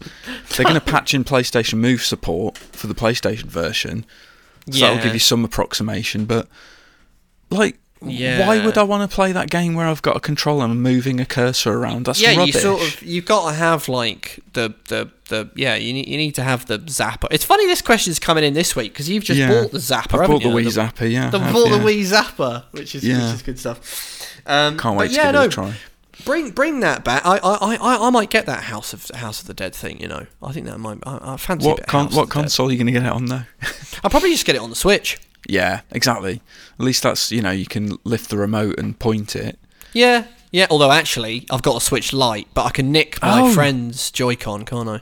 They're going to patch in PlayStation Move support for the PlayStation version, so that'll give you some approximation. But like, why would I want to play that game where I've got a controller and moving a cursor around? That's yeah, rubbish. you sort of you've got to have like the the the yeah you need you need to have the zapper. It's funny this question's coming in this week because you've just Yeah. bought the zapper. I've bought the you? Wii Zapper, yeah. The, I have, bought yeah. the Wii Zapper, which is Yeah. which is good stuff. Um, Can't wait to yeah, give no, it a try. Bring bring that back. I, I, I- I, I might get that House of House of the Dead thing. You know, I think that might. I, I fancy What con- what the Dead. console are you going to get it on though? I'll probably just get it on the Switch. Yeah, exactly. At least that's you know you can lift the remote and point it. Yeah, yeah. Although actually, I've got a Switch Lite, but I can nick my Oh. friend's Joy-Con, can't I?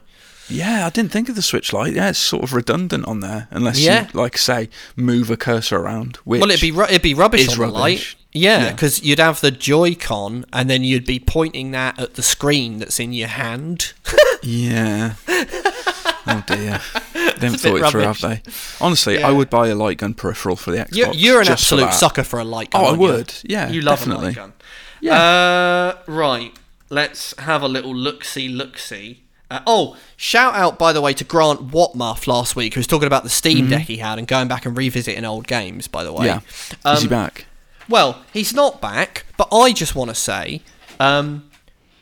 Yeah, I didn't think of the Switch Lite. Yeah, it's sort of redundant on there unless Yeah. you like say move a cursor around. Which well, it'd be ru- it'd be rubbish is on the Lite. Yeah, Yeah. because you'd have the Joy-Con, and then you'd be pointing that at the screen that's in your hand. yeah. oh dear, they haven't thought it through, have they? Honestly, Yeah. I would buy a light gun peripheral for the Xbox. You're, you're an just for absolute sucker for a light gun. Oh, I aren't you? would. Yeah, you love a light gun. Yeah. Uh, right. Let's have a little look see, look see. Uh, oh, shout out by the way to Grant Watmuff last week, who was talking about the Steam Deck he had and going back and revisiting old games. By the way, Mm-hmm. Yeah. Is he Um, back? Well, he's not back, but I just want to say, um,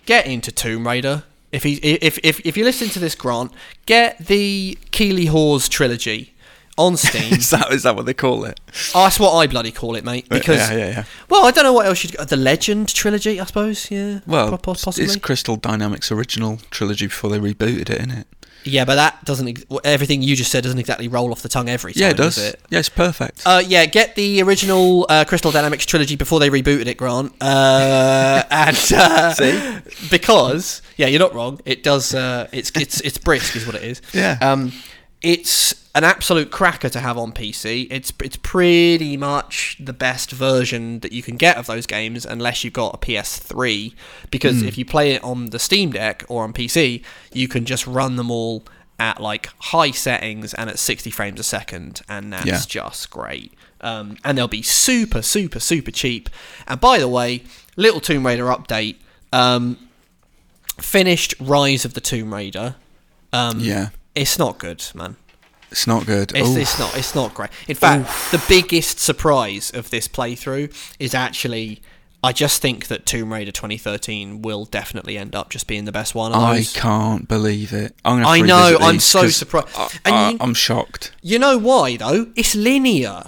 get into Tomb Raider. If he, if if if you listen to this, Grant, get the Keeley Hawes trilogy on Steam. Is that is that what they call it? oh, that's what I bloody call it, mate. Because yeah, yeah, yeah. well, I don't know what else you'd the Legend trilogy, I suppose. Yeah. Well, po- possibly. it's Crystal Dynamics original trilogy before they rebooted it, isn't it? Yeah, but that doesn't. Ex- everything you just said doesn't exactly roll off the tongue every time. Yeah, it does. It? Yeah, it's perfect. Uh, yeah, get the original uh, Crystal Dynamics trilogy before they rebooted it, Grant. Uh, and uh, See? because yeah, you're not wrong. It does. Uh, it's it's it's brisk, is what it is. Yeah. Um, it's an absolute cracker to have on PC. It's it's pretty much the best version that you can get of those games, unless you've got a PS3. Because if you play it on the Steam Deck or on PC, you can just run them all at like high settings and at 60 frames a second, and that's Yeah. just great. Um, and they'll be super, super, super cheap. And by the way, little Tomb Raider update. Um, finished Rise of the Tomb Raider. Um, Yeah. it's not good, man. It's not good. It's, it's not. It's not great. In fact, the biggest surprise of this playthrough is actually. I just think that Tomb Raider 2013 will definitely end up just being the best one of I can't believe it. I'm gonna I know, I'm so surprised. I, And I, you- I'm shocked. You know why though? It's linear.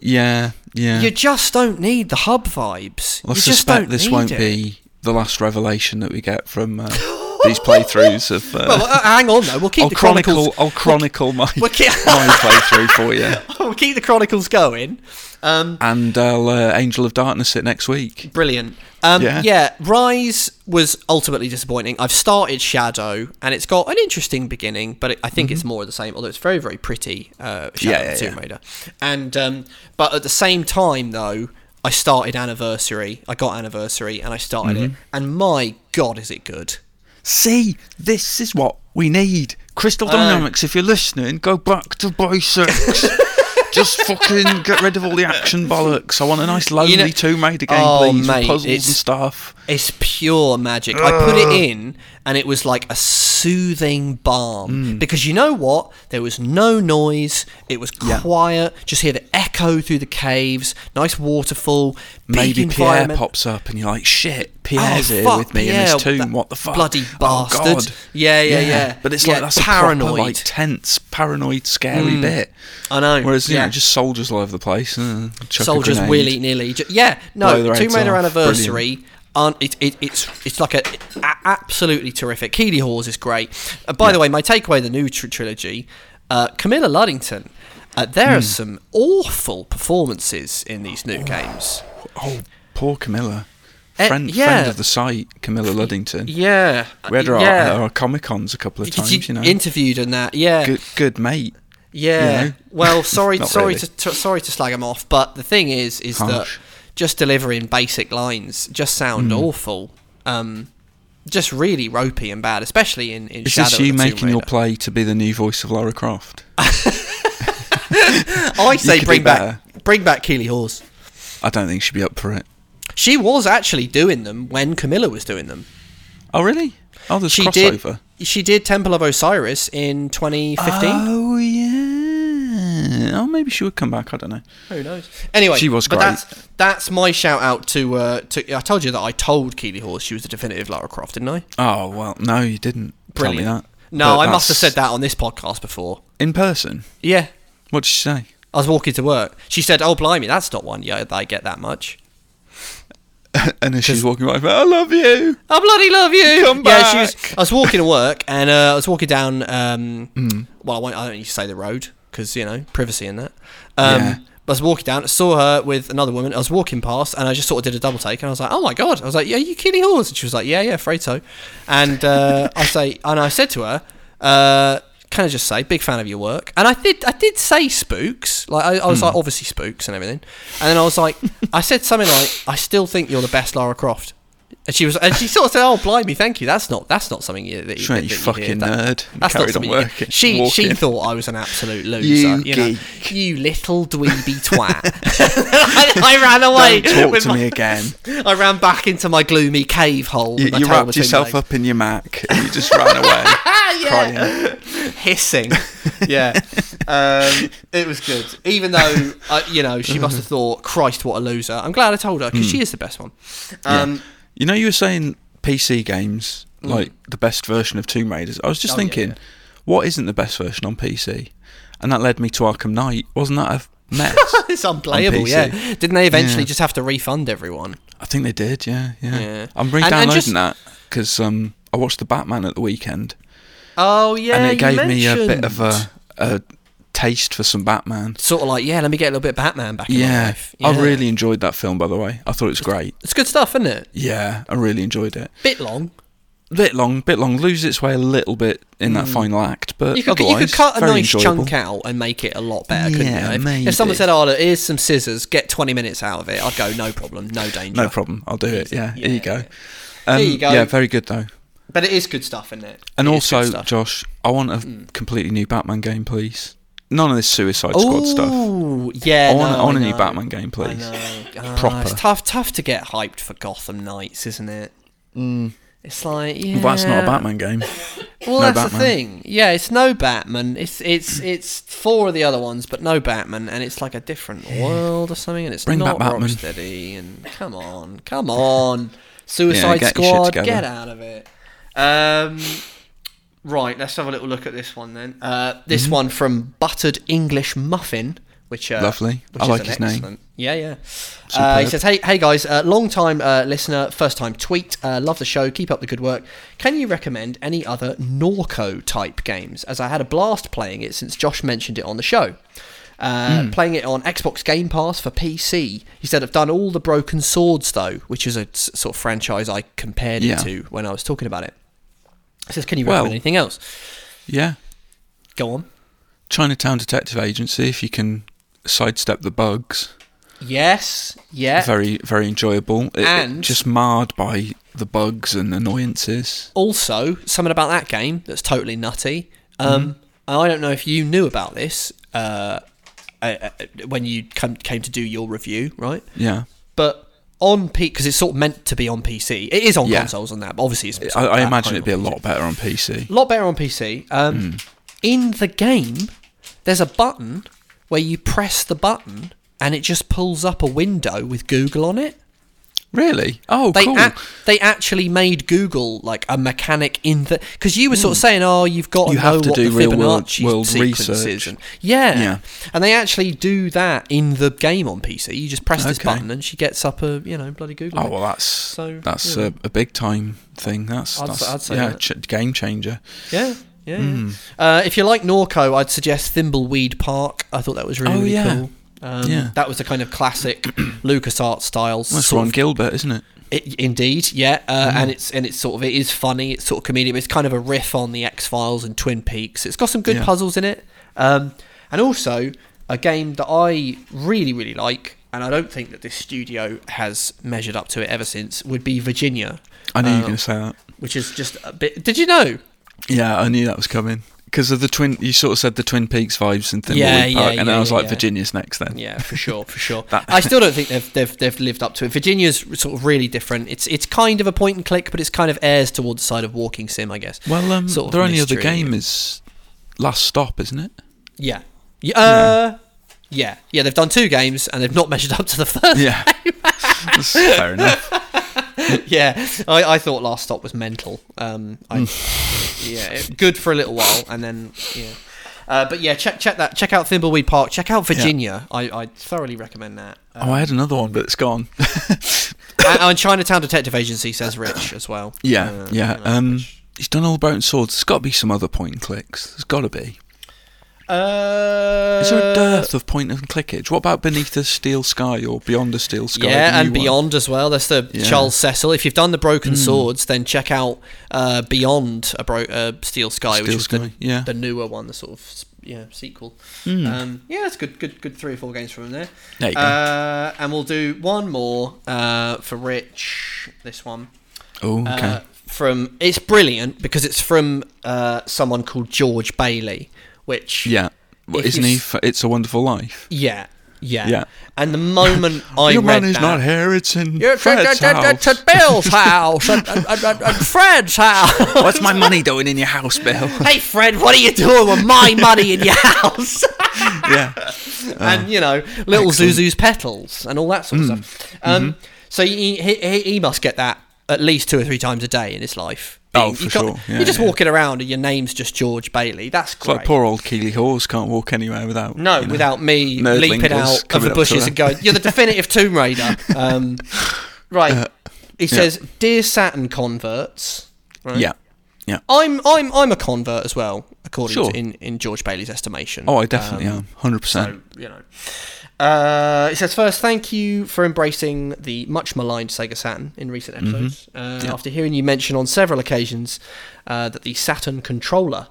Yeah, yeah. You just don't need the hub vibes. I you just suspect this won't it. be the last revelation that we get from uh, these playthroughs of. Uh, Well, uh, hang on though. We'll keep I'll the chronicle. chronicles. I'll chronicle my we'll keep- my playthrough for you, we'll keep the chronicles going. Um, and I'll uh, Angel of Darkness it next week. Brilliant. Um, yeah. Yeah. Rise was ultimately disappointing. I've started Shadow, and it's got an interesting beginning, but it, I think it's more of the same. Although it's very, very pretty. Uh, Shadow Mm-hmm. Yeah, yeah, Tomb. Raider, and um, but at the same time though, I started Anniversary. I got Anniversary, and I started it, Mm-hmm. and my God, is it good! See, this is what we need. Crystal. Dynamics, if you're listening, go back to basics. Just fucking get rid of all the action bollocks. I want a nice lonely know- Tomb Raider game, Oh, please, mate, with puzzles it's- and stuff. It's pure magic. I put it in, and it was like a soothing balm. Mm. Because you know what? There was no noise. It was quiet. Just hear the echo through the caves. Nice waterfall. Maybe Pierre pops up and you're like, shit, Pierre's Oh, here with me in Pierre, this tomb. What the fuck? bloody Oh, bastard. God. Yeah, yeah, yeah. But it's Yeah, like that's paranoid. a proper, like tense, paranoid, scary Mm. bit. I know. Whereas you yeah. know, just soldiers all over the place. Uh, soldiers willy nilly. Yeah, no, Tomb Raider off. Anniversary. Aren't, it, it, it's it's like a, a- absolutely terrific. Keeley Hawes is great. Uh, by the way, my takeaway: the new tr- trilogy, uh, Camilla Luddington. Uh, there Hmm. are some awful performances in these new games. Oh, poor Camilla. Eh, Friend, yeah. friend of the site, Camilla Luddington. Yeah, We had her yeah. at our Comic Cons a couple of You- times, you know. interviewed and that. Yeah, good, good mate. Yeah. you know? Well, sorry, sorry really. to, to sorry to slag him off, but the thing is, is that just delivering basic lines just sound Hmm. awful. Um, just really ropey and bad, especially in, in Is Shadow this you making your play to be the new voice of Lara Croft? I say bring back bring back Keeley Hawes. I don't think she'd be up for it. She was actually doing them when Camilla was doing them. Oh, really? Oh, there's She crossover. did. She did Temple of Osiris in 2015. Oh, yeah. Oh, maybe she would come back. I don't know. Who knows? Anyway, She was but great. That's, that's my shout out to. Uh, to I told you that I told Keeley Hawes she was the definitive Lara Croft, didn't I? Oh, well, no, you didn't Brilliant. tell me that. No, But I must have said that on this podcast before. In person? Yeah, What did she say? I was walking to work. She said, "Oh, blimey, that's not one. Yeah, I get that much." and then she's walking by, I love you. I bloody love you. Come Yeah, she was. back. I was walking to work, and uh, I was walking down. Um, Hmm. Well, I, won't, I don't need to say the road because you know privacy and that. Um, Yeah. But I was walking down, I saw her with another woman. I was walking past, and I just sort of did a double take, and I was like, "Oh my god!" I was like, "Yeah, you Keeley Hawes?" And she was like, "Yeah, yeah, afraid so." And uh, I say, and I said to her, uh, "Can I just say, big fan of your work?" And I did, I did say spooks, like I, I was like, obviously spooks and everything. And then I was like, I said something like, "I still think you're the best Lara Croft." And she was, and she sort of said, "Oh, blimey, thank you. That's not, that's not something you, that you, that you fucking hear. That- nerd. That's not something working, She, she walking. thought I was an absolute loser. You You, know, you little dweeby twat. I, I ran away. Don't talk to my- me again. I ran back into my gloomy cave hole. You, you wrapped yourself legs. up in your Mac and you just ran away, crying. hissing. yeah, um, it was good. Even though uh, you know she must have thought, "Christ, what a loser." I'm glad I told her because Hmm. she is the best one. Um, You know, you were saying PC games like the best version of Tomb Raiders. I was just Mm. Oh, thinking, yeah. what isn't the best version on PC? And that led me to Arkham Knight. Wasn't that a mess? It's unplayable, yeah. Didn't they eventually Yeah. just have to refund everyone? I think they did. Yeah, yeah. Yeah. I'm and just- that because um, I watched the Batman at the weekend, Oh yeah, and it gave me a bit of a, a taste for some Batman. sort of like yeah. Let me get a little bit of Batman back in my Yeah, life. I really enjoyed that film. By the way, I thought it was great. It's good stuff, isn't it? Yeah, I really enjoyed it. Bit long. Bit long, bit long. Loses its way a little bit in that final act, but Mm. You could, you could cut a nice enjoyable. chunk out and make it a lot better, couldn't Yeah, you? If, if someone said, "Oh, look, here's some scissors, get 20 minutes out of it," I'd go, "No problem, no danger." No problem. I'll do it. Yeah, here you go. There Um, you go. Yeah, very good though. But it is good stuff, isn't it? And It also. Josh, I want a completely new Batman game, please. None of this Suicide Squad stuff. Ooh, yeah. I want, no, I want a new. Batman game, please. Ah, Proper. It's tough, tough to get hyped for Gotham Knights, isn't it? It's like, yeah. Well, that's not a Batman game. Well, no that's the thing. Yeah, it's no Batman. It's it's it's four of the other ones, but no Batman, and it's like a different world or something, and it's Bring not back Batman. Rocksteady. And come on, come on, Suicide get Squad, get out of it. Um, right, let's have a little look at this one then. Uh, this Mm-hmm. one from Buttered English Muffin, which uh, Lovely. Which I is like an his name. Yeah, yeah. Uh, he says, "Hey, hey guys, uh, long time uh, listener, first time tweet. Uh, love the show. Keep up the good work. Can you recommend any other Norco type games? As I had a blast playing it since Josh mentioned it on the show." Uh, Hmm. Playing it on Xbox Game Pass for PC. He said, I've done all the Broken Swords, though, which is a s- sort of franchise I compared Yeah. it to when I was talking about it. He says, Can you Well- recommend anything else? Yeah. Go on. Chinatown Detective Agency, if you can sidestep the bugs. Yes, yeah. Very, very enjoyable. It- it And- just marred by the bugs and annoyances. also something about that game that's totally nutty. Um, Mm-hmm. I don't know if you knew about this uh, uh, uh, when you come, came to do your review, right? Yeah. But on P because it's sort of meant to be on PC. It is on Yeah. consoles and that, but obviously it's. I, I imagine it'd be a PC. lot better on PC. A lot better on PC. Um, Hmm. In the game, there's a button where you press the button and it just pulls up a window with Google on it. Really? Oh, They cool. ac- they actually made Google like a mechanic in the because you were sort Hmm. of saying, oh, you've got to You know have to what do the real Fibonacci world sequences research. and yeah. Yeah. and they actually do that in the game on PC. You just press this Okay. button and she gets up a you know bloody Google. Oh well, that's So, that's yeah. a, a big time thing. That's, I'd that's I'd say yeah, that. ch- game changer. Yeah. Yeah, Hmm. yeah. Uh, if you like Norco, I'd suggest Thimbleweed Park. I thought that was really, Oh, really yeah. cool. Um, Yeah. That was a kind of classic LucasArts style. That's Ron of Gilbert, isn't it? It, indeed, yeah, uh, Mm. and it's and it's sort of it is funny. It's sort of comedic. It's kind of a riff on the X Files and Twin Peaks. It's got some good Yeah. puzzles in it, um, and also a game that I really really like, and I don't think that this studio has measured up to it ever since. Would be Virginia, I knew you were going to say that. which is just a bit. Did you know? Yeah, I knew that was coming because of the twin. You sort of said the Twin Peaks vibes and Thimbleweed Yeah, yeah, Park, and yeah, I was like, yeah. Virginia's next then. Yeah, for sure, for sure. I still don't think they've, they've they've lived up to it. Virginia's sort of really different. It's it's kind of a point and click, but it's kind of airs towards the side of walking sim, I guess. Well, um, Sort of their only other game is Last Stop, isn't it? Yeah. Yeah. Uh, yeah. Yeah. They've done two games and they've not measured up to the first. Yeah, fair enough. yeah. I, I thought Last Stop was mental. Um, I, yeah, it- good for a little while and then yeah. Uh, but yeah, check check that. Check out Thimbleweed Park. Check out Virginia. I, I thoroughly recommend that. Oh, I had another one, but it's gone. and, and Chinatown Detective Agency says Rich as well. yeah, Uh, yeah. you know, Um, he's done all Broken Swords. There's got to be some other point and clicks. There's got to be. Uh, Is there a dearth of point and clickage? What about Beneath a Steel Sky or Beyond a Steel Sky? Yeah, and one? Beyond as well. That's the Yeah. Charles Cecil. If you've done the Broken Swords, then check out uh, Beyond a bro- uh, Steel Sky, which Steel is the, yeah. the newer one, the sort of yeah sequel. Um, yeah, it's good, good, good. Three or four games from there. There you go. Uh, and we'll do one more uh, for Rich. This one. Oh, okay. Uh, from it's brilliant because it's from uh, someone called George Bailey, which yeah. Well, isn't he? f- It's a Wonderful Life. yeah, yeah, Yeah. And the moment I Your read money's that, not here. It's in You're Fred's at, house. at Bill's house, at, at, at, at Fred's house. What's my money doing in your house, Bill? hey, Fred, what are you doing with my money in your house? yeah. and you know, little excellent. Zuzu's petals and all that sort of stuff. Um, So he, he he he must get that at least two or three times a day in his life. Oh, You for can't- sure. Yeah, you're just yeah. walking around and your name's just George Bailey. That's It's great. like poor old Keeley Hawes can't walk anywhere without. No, you know, without me leaping out of the bushes and going, "You're the definitive Tomb Raider." Um, right. he says, "Dear Saturn converts." Right? Yeah. Yeah. I'm I'm I'm a convert as well, according Sure. to in, in George Bailey's estimation. Oh, I definitely Um, am. Hundred percent. So you know. Uh, it says first, thank you for embracing the much maligned Sega Saturn in recent Mm-hmm. episodes. Uh, After hearing you mention on several occasions uh, that the Saturn controller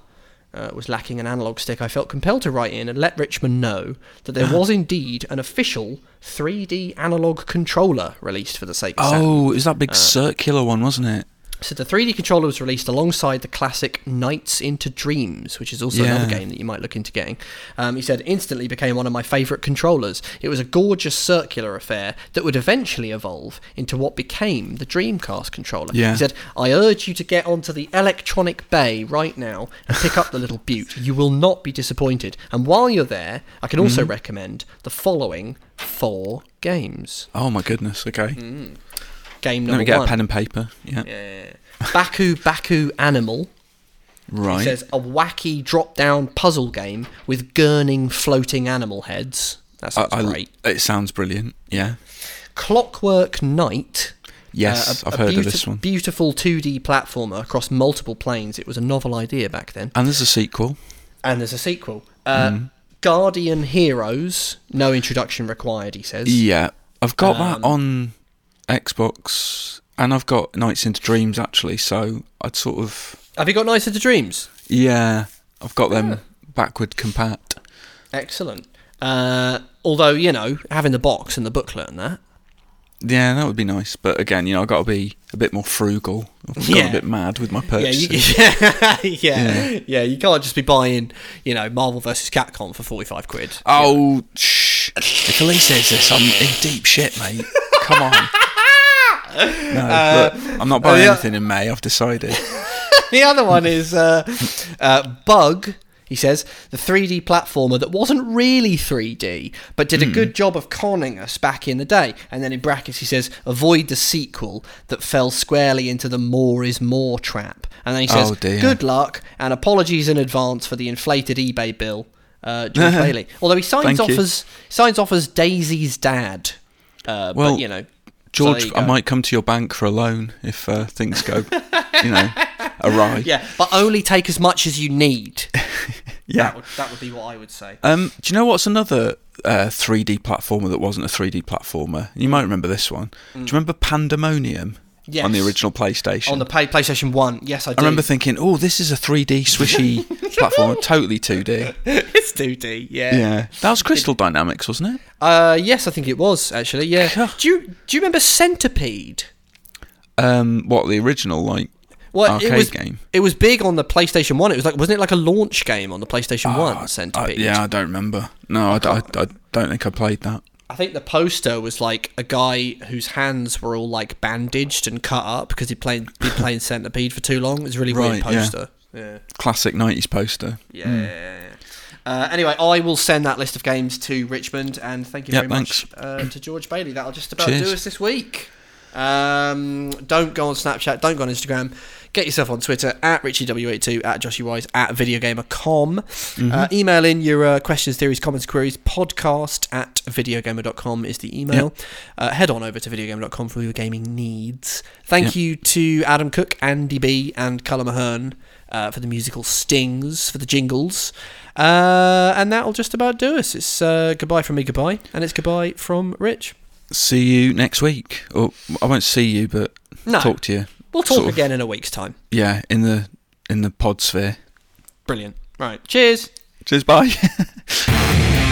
uh, was lacking an analog stick, I felt compelled to write in and let Richmond know that there was indeed an official 3D analog controller released for the Sega Saturn. Oh, is that Uh, big circular one, wasn't it? So the 3D controller was released alongside the classic Nights into Dreams, which is also another game that you might look into getting. Um, he said instantly became one of my favourite controllers. It was a gorgeous circular affair that would eventually evolve into what became the Dreamcast controller. Yeah. He said, I urge you to get onto the electronic bay right now and pick up the little butte. You will not be disappointed. And while you're there, I can also Mm-hmm. recommend the following four games. Oh my goodness. Okay. Game Let number me get one. a pen and paper. Yeah. Yeah. Baku Baku Animal. Right. It says a wacky drop-down puzzle game with gurning floating animal heads. That I, sounds I- great. it sounds brilliant. Yeah. Clockwork Knight. Yes, uh, a- I've a heard of this one. Beautiful 2D platformer across multiple planes. It was a novel idea back then. And there's a sequel. And there's a sequel. Uh, Mm. Guardian Heroes. No introduction required, he says. Yeah, I've got Um, that on Xbox, and I've got Nights into Dreams actually. So I'd sort of Have you got Nights into Dreams? yeah, I've got them backward compat. Excellent. Uh, although, you know, having the box and the booklet and that. Yeah, that would be nice. But again, you know, I've got to be a bit more frugal. I've got Yeah. a bit mad with my Yeah, purchases. you, yeah, yeah, yeah. You can't just be buying, you know, Marvel versus Capcom for forty-five quid. Oh, shh. If Elise says this, I'm in deep shit, mate. Come on. No, look, I'm not buying Uh, anything in May. I've decided. the other one is uh, uh, Bug. He says the 3D platformer that wasn't really 3D, but did a good job of conning us back in the day. And then in brackets he says avoid the sequel that fell squarely into the more is more trap. And then he says Oh, good luck and apologies in advance for the inflated eBay bill. Uh, George Bailey. Although he signs Thank off you. as signs off as Daisy's dad. Uh, Well, but you know, George, you I might come to your bank for a loan if uh, things go, you know, awry. Yeah, but only take as much as you need. Yeah. That would, that would be what I would say. Um, do you know what's another uh, 3D platformer that wasn't a 3D platformer? You might remember this one. Do you remember Pandemonium Yes. on the original PlayStation? On the play, PlayStation One, yes, I do. I remember thinking, oh, this is a 3D swishy platform, totally 2D. it's 2D, yeah. Yeah, that was Crystal Dynamics, wasn't it? Uh, yes, I think it was actually. Yeah. Do you do you remember Centipede? Um, what the original like Well, arcade it was game? it was big on the PlayStation One. It was like wasn't it like a launch game on the PlayStation Ah, One? I- Centipede. yeah, I don't remember. No, I I don't think I played that. I think the poster was like a guy whose hands were all like bandaged and cut up because he'd played been playing Centipede for too long. It was a really weird Right, yeah. poster. Yeah. Classic 90s poster. Yeah. Uh, anyway, I will send that list of games to Richmond, and thank you Yeah, very thanks. much uh, to George Bailey. That'll just about Cheers. do us this week. Um, don't go on Snapchat. Don't go on Instagram. Get yourself on Twitter at RichieW82, at JoshieWise, at VideoGamer.com. Mm-hmm. Uh, email in your uh, questions, theories, comments, queries. Podcast at VideoGamer.com is the email. Uh, head on over to VideoGamer.com for your gaming needs. Thank Yeah. you to Adam Cook, Andy B, and Colm Ahern uh, for the musical stings, for the jingles. Uh, and that'll just about do us. It's uh, goodbye from me, goodbye, and it's goodbye from Rich. See you next week. Or I won't see you, but No, talk to you. We'll talk sort of- again in a week's time. Yeah, in the in the pod sphere. Brilliant. Right. Cheers. Cheers. Bye.